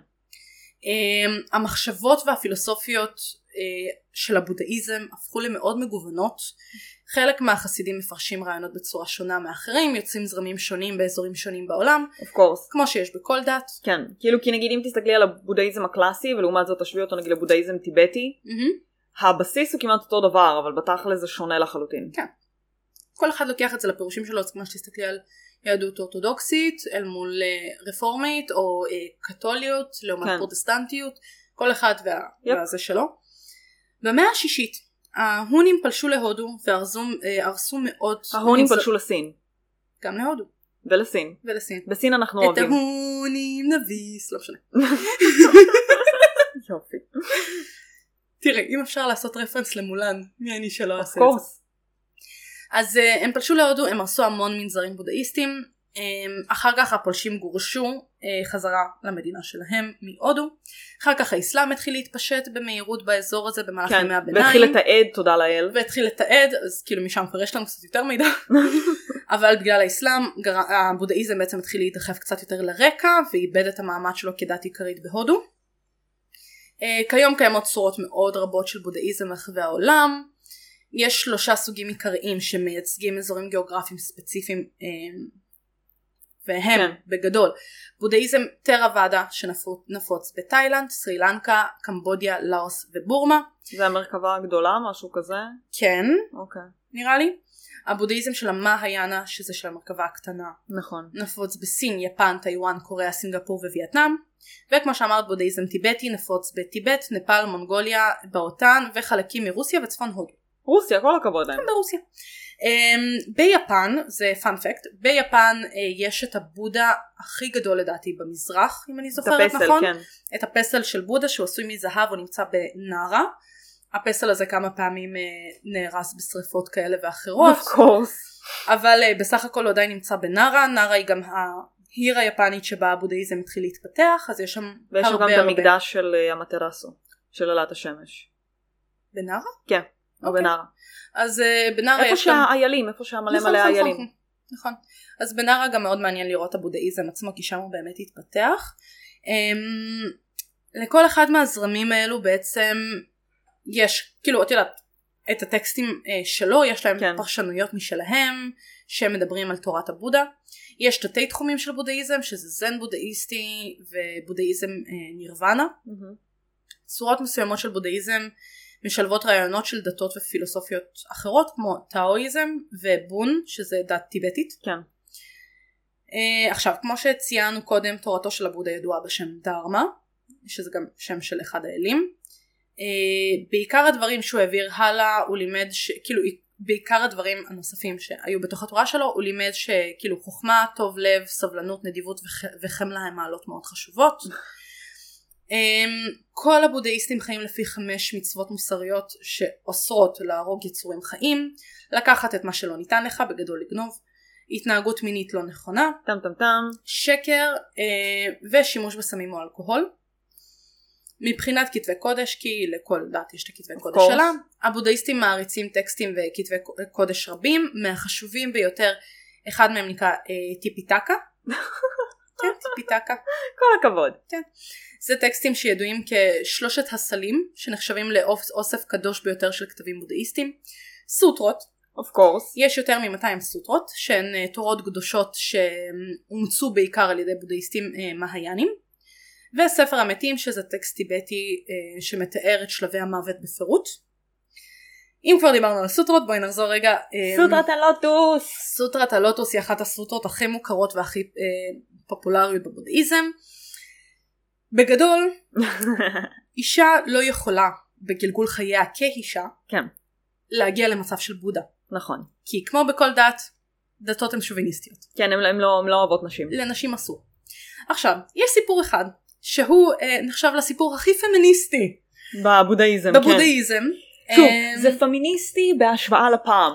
Um, המחשבות והפילוסופיות uh, של הבודהיזם הפכו למאוד מגוונות. חלק מהחסידים מפרשים רעיונות בצורה שונה מאחרים, יוצאים זרמים שונים באזורים שונים בעולם, אוף קורס. כמו שיש בכל דת. כן. כאילו כי נגיד אם תסתכלי על הבודהיזם הקלאסי ולעומת זאת תשווי אותו נגיד לבודהיזם טיבטי, הבסיס הוא כמעט אותו דבר אבל בתכל'ס זה שונה לחלוטין. כל אחד לוקח את זה לפירושים שלו, אז כמו שתסתכלי על יהדות אורתודוקסית אל מול uh, רפורמית או uh, קתוליות לעומת כן. פרוטסטנטיות, כל אחד וה... יפ. והזה שלו. במאה השישית ההונים פלשו להודו והרסו אה, מאות ההונים מנזר- פלשו לסין. גם להודו ולסין. ולסין. בסין אנחנו את אוהבים. ההונים נביס, לא משנה. יופי. תראי, אם אפשר לעשות רפרנס למולן, מי אני שלא אעשה את זה. אז uh, הם פלשו להודו, הם הרסו המון מנזרים בודהיסטים, um, אחר כך הפולשים גורשו uh, חזרה למדינה שלהם מהודו, אחר כך האסלאם התחיל להתפשט במהירות באזור הזה במהלך כן. ימי הביניים, והתחיל לתעד תודה לאל. והתחיל לתעד, אז כאילו משם כבר יש לנו קצת יותר מידע, *laughs* אבל בגלל האסלאם גר... הבודהיזם בעצם התחיל להידחף קצת יותר לרקע ואיבד את המעמד שלו כדת עיקרית בהודו. Uh, כיום קיימות צורות מאוד רבות של בודהיזם ברחבי העולם. יש שלושה סוגים עיקריים שמייצגים אזורים גיאוגרפיים ספציפיים אה, והם כן. בגדול בודהיזם תרוואדה שנפוץ בתאילנד, סרי לנקה, קמבודיה, לאוס ובורמה. זה המרכבה הגדולה, משהו כזה? כן, אוקיי. נראה לי. הבודהיזם של המהיאנה שזה של המרכבה הקטנה נכון. נפוץ בסין, יפן, טיוואן, קוריאה, סינגפור ווייטנאם. וכמו שאמרת בודהיזם טיבטי נפוץ בטיבט, נפאל, מונגוליה, באותן וחלקים מרוסיה וצפון הודו. רוסיה, כל הכבוד להם. ברוסיה. Um, ביפן, זה פאנפקט, ביפן uh, יש את הבודה הכי גדול לדעתי במזרח, אם אני את זוכרת הפסל, נכון. כן. את הפסל של בודה שהוא עשוי מזהב, הוא נמצא בנארה. הפסל הזה כמה פעמים uh, נהרס בשריפות כאלה ואחרות, of course. אבל uh, בסך הכל הוא עדיין נמצא בנארה, נארה היא גם העיר היפנית שבה הבודהיזם התחיל להתפתח, אז יש שם ויש שם הרבה גם את הרבה. המקדש של המטרסו, של עלת השמש. בנארה? כן, או אוקיי. בנערה. אז uh, בנארה איפה יש גם... שהאיילים, איפה שהמלא נכון, מלא נכון, איילים. נכון, נכון. אז בנארה גם מאוד מעניין לראות הבודהיזם עצמו כי שם הוא באמת התפתח. אמ, לכל אחד מהזרמים האלו בעצם יש כאילו את יודעת את הטקסטים אה, שלו יש להם כן. פרשנויות משלהם שהם מדברים על תורת הבודה. יש תתי תחומים של בודהיזם שזה זן בודהיסטי ובודהיזם אה, נירוונה. מהמם. צורות מסוימות של בודהיזם משלבות רעיונות של דתות ופילוסופיות אחרות כמו טאואיזם ובון שזה דת טיבטית. כן. Uh, עכשיו כמו שציינו קודם תורתו של הבודה ידועה בשם דרמה שזה גם שם של אחד האלים. Uh, בעיקר הדברים שהוא העביר הלאה הוא לימד ש... כאילו בעיקר הדברים הנוספים שהיו בתוך התורה שלו הוא לימד שכאילו חוכמה, טוב לב, סבלנות, נדיבות וח... וחמלה הם מעלות מאוד חשובות. Um, כל הבודהיסטים חיים לפי חמש מצוות מוסריות שאוסרות להרוג יצורים חיים, לקחת את מה שלא ניתן לך, בגדול לגנוב, התנהגות מינית לא נכונה, טם טם טם. שקר אה, ושימוש בסמים או אלכוהול. מבחינת כתבי קודש, כי לכל דת יש את הכתבי קודש. שלה, הבודהיסטים מעריצים טקסטים וכתבי קודש רבים, מהחשובים ביותר, אחד מהם נקרא אה, טיפיטקה. *laughs* כן, טיפיטקה. כל הכבוד. זה טקסטים שידועים כשלושת הסלים, שנחשבים לאוסף קדוש ביותר של כתבים בודהיסטים. סוטרות, of course. יש יותר מ-200 סוטרות שהן אה, תורות קדושות שאומצו בעיקר על ידי בודהיסטים אה, מהיאנים וספר המתים שזה טקסט טיבטי אה, שמתאר את שלבי המוות בפירוט. אם כבר דיברנו על סוטרות בואי נחזור רגע. אה, סוטרת הלוטוס. סוטרת הלוטוס היא אחת הסוטרות הכי מוכרות והכי אה, פופולריות בבודהיזם. בגדול *laughs* אישה לא יכולה בגלגול חייה כאישה כן. להגיע למצב של בודה. נכון. כי כמו בכל דת, דתות הן שוביניסטיות. כן, הם לא הם לא אוהבות נשים. לנשים אסור. עכשיו, יש סיפור אחד, שהוא אה, נחשב לסיפור הכי פמיניסטי בבודהיזם, כן. בבודהיזם. שוב, אה, זה פמיניסטי בהשוואה לפעם.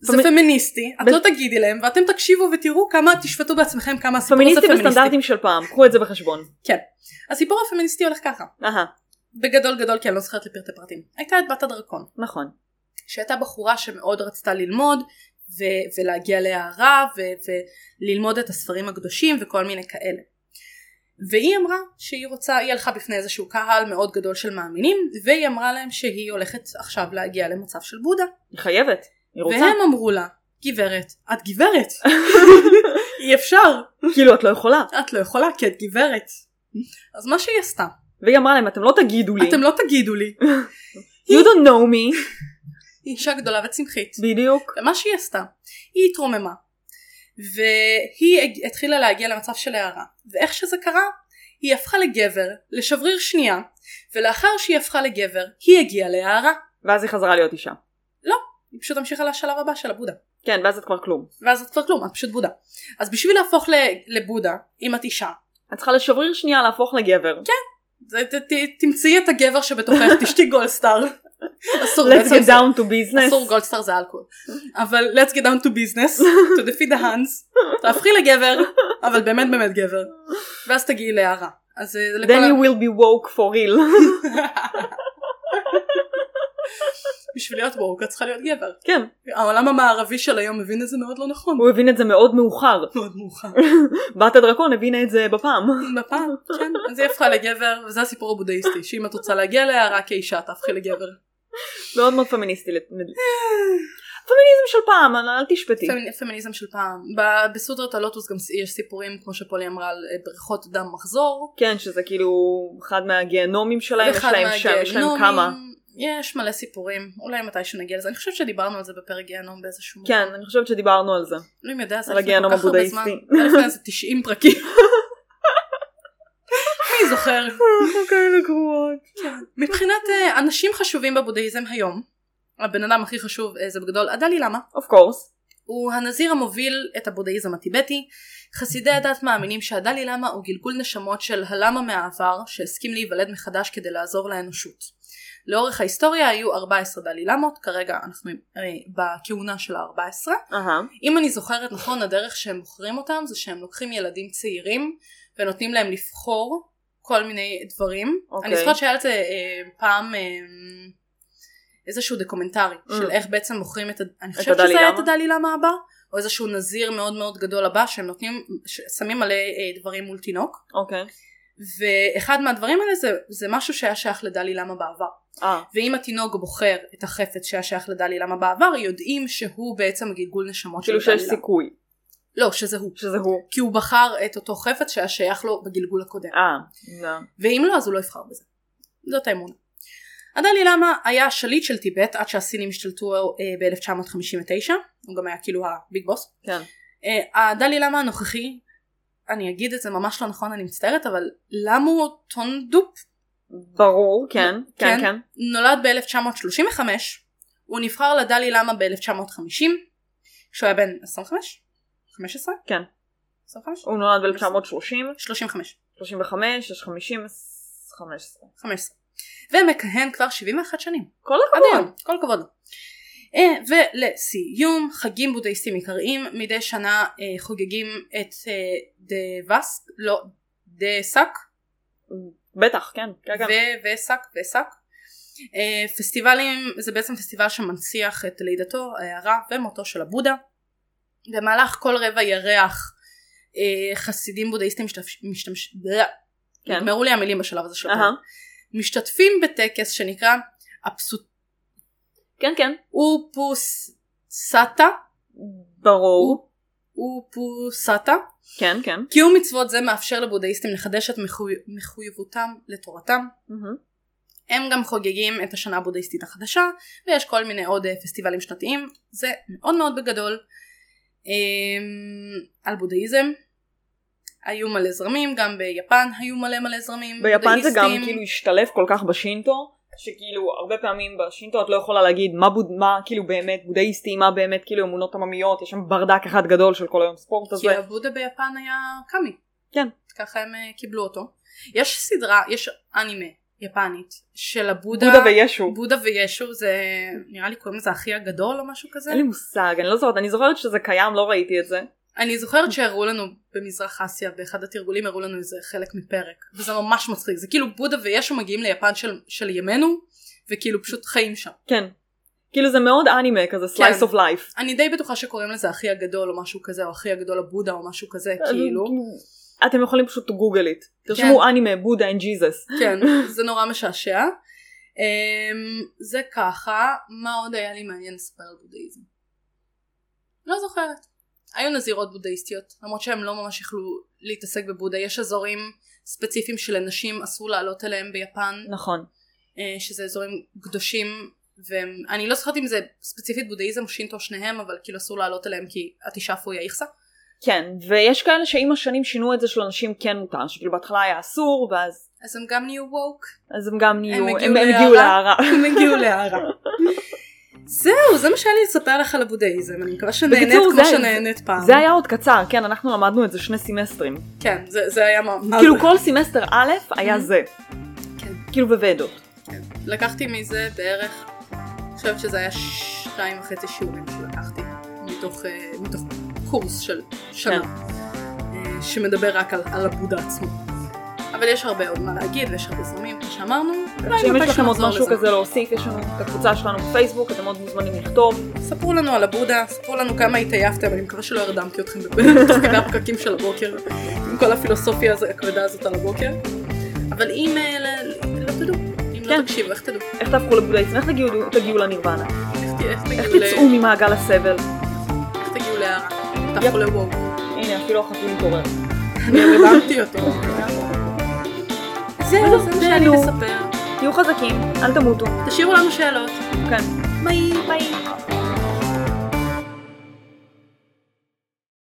זה פמי- פמיניסטי, את ב- לא תגידי להם, ואתם תקשיבו ותראו כמה, תשפטו בעצמכם כמה הסיפור הזה פמיניסטי פמיניסטי. בסטנדרטים של פעם, קחו את זה בחשבון. כן. הסיפור הפמיניסטי הולך ככה, אהה, בגדול גדול כי אני לא זוכרת לפרטי פרטים. הייתה את בת הדרקון, נכון. שהייתה בחורה שמאוד רצתה ללמוד, ו- ולהגיע להערה, ו- וללמוד את הספרים הקדושים וכל מיני כאלה. והיא אמרה שהיא רוצה, היא הלכה בפני איזשהו קהל מאוד גדול של מאמינים, והיא אמרה להם שהיא הולכת עכשיו להגיע למצב של בודה. היא חייבת. היא רוצה. והם אמרו לה, גברת, את גברת, *laughs* אי אפשר, כאילו את לא יכולה. את לא יכולה כי את גברת. אז מה שהיא עשתה, והיא אמרה להם אתם לא תגידו לי. אתם לא תגידו לי, *laughs* You don't know me. *laughs* היא אישה גדולה וצמחית. בדיוק. ומה שהיא עשתה, היא התרוממה. והיא התחילה להגיע למצב של הערה. ואיך שזה קרה, היא הפכה לגבר, לשבריר שנייה, ולאחר שהיא הפכה לגבר, היא הגיעה להערה. ואז היא חזרה להיות אישה. היא פשוט המשיכה לשלב הבא של הבודה. כן, ואז את כבר כלום. ואז את כבר כלום, את פשוט בודה. אז בשביל להפוך לבודה, אם את אישה, את צריכה לשבריר שנייה להפוך לגבר. ת, תמצאי את הגבר שבתוכך, *laughs* תשתי גולדסטאר. אסור, Let's get down to business. אסור גולדסטאר זה אלכוהול. אבל let's get down to business, to defeat the hands, תהפכי לגבר, אבל באמת באמת גבר. ואז תגיעי להערה. אז אה, לכל Then you will be woke for real. *laughs* בשביל להיות ווק את צריכה להיות גבר. כן, העולם המערבי של היום מבין את זה מאוד לא נכון. הוא הבין את זה מאוד מאוחר. מאוד מאוחר. *laughs* בת הדרקון הבינה את זה בפעם. בפעם, כן. אז היא הפכה לגבר, וזה הסיפור הבודהיסטי, שאם את רוצה להגיע להערה כאישה תהפכי לגבר. מאוד מאוד פמיניסטי. פמיניזם של פעם, אל תשפטי. פמיני- פמיניזם של פעם. בסודרת הלוטוס גם יש סיפורים כמו שפולי אמרה על אה, בריכות דם מחזור. כן, שזה כאילו אחד מהגיהנומים שלהם, יש להם שם, יש להם. כמה. יש מלא סיפורים, אולי מתישהו נגיע לזה. אני חושבת שדיברנו על זה בפרק גיהנום באיזשהו כן, אני חושבת שדיברנו על זה. אלוהים יודע, זה לפני כל כך הרבה. זמן. זה לפני איזה 90 פרקים. *laughs* מי זוכר? אנחנו כאלה גרועות. מבחינת אה, אנשים חשובים בבודהיזם היום, הבן אדם הכי חשוב אה, זה בגדול הדלי למה. אוף קורס. הוא הנזיר המוביל את הבודהיזם הטיבטי. חסידי הדת מאמינים שהדלי למה הוא גלגול נשמות של הלמה מהעבר שהסכים להיוולד מחדש כדי לעזור לאנושות. לאורך ההיסטוריה היו 14 דלי למות, כרגע אנחנו אה, בכהונה של ה-14. אהה. אם אני זוכרת נכון הדרך שהם מוכרים אותם זה שהם לוקחים ילדים צעירים ונותנים להם לבחור כל מיני דברים. אוקיי. אני זוכרת שהיה על זה אה, פעם אה, איזשהו דוקומנטרי Mm. של איך בעצם מוכרים את, אני חושבת שזה היה? את הדלאי למה הבא, או איזשהו נזיר מאוד מאוד גדול הבא שהם נותנים, שמים מלא אה, דברים מול תינוק, אוקיי. ואחד מהדברים האלה זה, זה משהו שהיה שייך לדלאי למה בעבר. אה. ואם התינוק בוחר את החפץ שהיה שייך לדלאי למה בעבר, יודעים שהוא בעצם גלגול נשמות של כאילו דלאי שיש למה. סיכוי לא, שזה הוא. שזה הוא. כי הוא בחר את אותו חפץ שהיה שייך לו בגלגול הקודם. אה. לא. ואם לא, אז הוא לא יבחר בזה. זאת האמונה. הדלאי למה היה שליט של טיבט עד שהסינים השתלטו אה, ב-1959, הוא גם היה כאילו ה big boss. כן. אה, הדלאי למה הנוכחי, אני אגיד את זה ממש לא נכון, אני מצטערת, אבל למו טונדופ ברור, כן. כן, כן. כן. נולד ב-1935, הוא נבחר לדלי למה ב-1950, כשהוא היה בן 25? 15? כן. 25? הוא נולד ב-1930, 35. 35, יש 50, 15. 15. ומכהן כבר 71 שנים. כל הכבוד. כל הכבוד ולסיום, חגים בודהיסטים עיקריים, מדי שנה אה, חוגגים את אה, דבאס, לא, דסק, בטח, כן. כן, כן. וסק, וסק. אה, פסטיבלים, זה בעצם פסטיבל שמנציח את לידתו, ההערה ומותו של הבודה. במהלך כל רבע ירח אה, חסידים בודהיסטים משתמש... משתמש... כן. נגמרו לי המילים בשלב הזה של. הפרק. משתתפים בטקס שנקרא אפסוט... כן, כן. אופוסטה, ברור. אופוסטה, כן, כן. קיום מצוות זה מאפשר לבודהיסטים לחדש את מחוי... מחויבותם לתורתם. הם גם חוגגים את השנה הבודהיסטית החדשה ויש כל מיני עוד אה, פסטיבלים שנתיים זה מאוד מאוד בגדול אמ, על בודהיזם היו מלא זרמים גם ביפן היו מלא מלא זרמים ביפן זה גם בודהיסטים. כאילו השתלב כל כך בשינטו, שכאילו הרבה פעמים בשינטו את לא יכולה להגיד מה, בוד, מה כאילו באמת בודהיסטי, מה באמת כאילו אמונות עממיות, יש שם ברדק אחד גדול של כל היום ספורט הזה. כי הבודה ביפן היה קאמי כן. ככה הם אה, קיבלו אותו יש סדרה יש אנימה יפנית של הבודה בודה וישו. בודה וישו זה נראה לי קוראים לזה אחי הגדול או משהו כזה אין לי מושג, אני לא זוכרת, אני זוכרת שזה קיים, לא ראיתי את זה. אני זוכרת שהראו לנו במזרח אסיה באחד התרגולים הראו לנו איזה חלק מפרק וזה ממש מצחיק זה כאילו בודה וישו מגיעים ליפן של, של ימינו וכאילו פשוט חיים שם כן. כאילו זה מאוד אנימה כזה slice כן. of life. אני די בטוחה שקוראים לזה אחי הגדול או משהו כזה או אחי הגדול הבודה או משהו כזה כאילו אתם יכולים פשוט to google it. תרשמו אנימה, בודה and Jesus. כן *laughs* זה נורא משעשע אמ, זה ככה מה עוד היה לי מעניין לספר על בודהיזם לא זוכרת היו נזירות בודהיסטיות למרות שהם לא ממש יכלו להתעסק בבודה יש אזורים ספציפיים שלנשים אסור לעלות אליהם ביפן נכון. אה, שזה אזורים קדושים ואני לא זוכרת אם זה ספציפית בודהיזם או שינטו שניהם אבל כאילו אסור לעלות אליהם כי התשאפו היא האיכסה כן, ויש כאלה שעם השנים שינו את זה שלאנשים כן מותר, שכאילו בהתחלה היה אסור, ואז אז הם גם נהיו woke אז הם גם נהיו, הם הגיעו. להארה. הם הגיעו להארה *laughs* זהו זה מה שהיה לי לספר לך על הבודהיזם אני מקווה שנהנית בקיצור, כמו זה- שנהנית פעם זה היה עוד קצר, כן, אנחנו למדנו את זה שני סמסטרים. כן זה, זה היה מה, כאילו? כל סמסטר א' היה זה. כן. כאילו בוודות. כן. לקחתי מזה בערך אני חושבת שזה היה שתיים וחצי שיעורים שלקחתי מתוך, אה, מתוך קורס של שנה כן. אה, שמדבר רק על, על הבודה עצמו אבל יש הרבה עוד מה להגיד, ויש הרבה זומים, כמו שאמרנו. אם יש לכם עוד משהו כזה להוסיף, יש לנו את הקבוצה שלנו בפייסבוק, אתם עוד מוזמנים לכתוב. ספרו לנו על הבודה, ספרו לנו כמה התעייפתם, אני מקווה שלא הרדמתי אתכם *laughs* תוך כדי הפקקים של הבוקר, עם כל הפילוסופיה הכבדה הזאת על הבוקר. אבל אם אה, לא תדעו, אם לא כן. תקשיבו, איך תדעו? איך תהפכו לבודה לבודהיסטים? איך תגיעו לנירוונה? איך תצאו ממעגל הסבל? איך תגיעו להערה? תהפכו לוואו. הנה, אפילו החתום מתעורר. אני הרדמתי אותו. *laughs* זהו, זה לא מה שאני מספר. תהיו חזקים, אל תמותו. תשאירו לנו שאלות. כן. ביי. ביי.